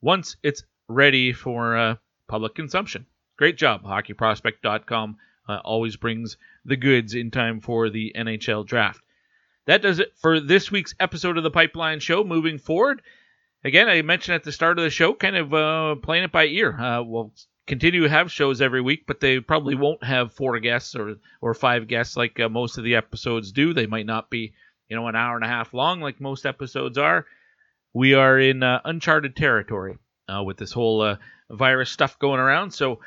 once it's ready for uh, public consumption. Great job. HockeyProspect.com uh, always brings the goods in time for the NHL draft. That does it for this week's episode of the Pipeline Show. Moving forward, again, I mentioned at the start of the show, kind of uh, playing it by ear. Uh, we'll continue to have shows every week, but they probably won't have four guests or or five guests like uh, most of the episodes do. They might not be you know, an hour and a half long, like most episodes are. We are in uh, uncharted territory uh, with this whole uh, virus stuff going around. So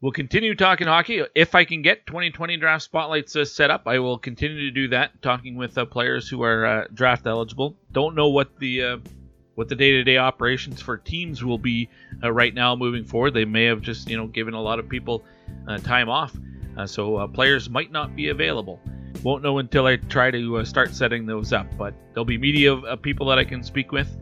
we'll continue talking hockey. If I can get 2020 draft spotlights uh, set up, I will continue to do that, talking with uh, players who are uh, draft eligible. Don't know what the what the day-to-day operations for teams will be right now moving forward. They may have just you know given a lot of people time off, so players might not be available. Won't know until I try to uh, start setting those up, but there'll be media of, of, people that I can speak with.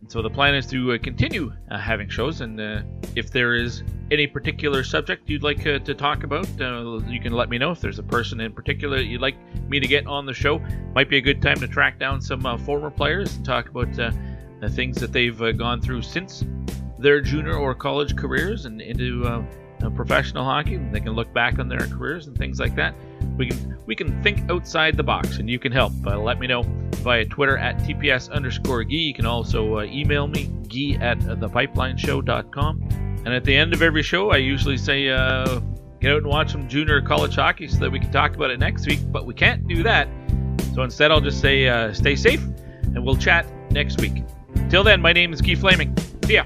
And so the plan is to uh, continue uh, having shows, and uh, if there is any particular subject you'd like uh, to talk about, uh, you can let me know. If there's a person in particular you'd like me to get on the show, might be a good time to track down some former players and talk about the things that they've gone through since their junior or college careers and into professional hockey. They can look back on their careers and things like that. We can we can think outside the box, and you can help. Uh, let me know via Twitter at TPS underscore Gee. You can also uh, email me, Gee at thepipelineshow.com. And at the end of every show, I usually say, uh, get out and watch some junior college hockey so that we can talk about it next week, but we can't do that. So instead, I'll just say, uh, stay safe, and we'll chat next week. Till then, my name is Keith Flaming. See ya.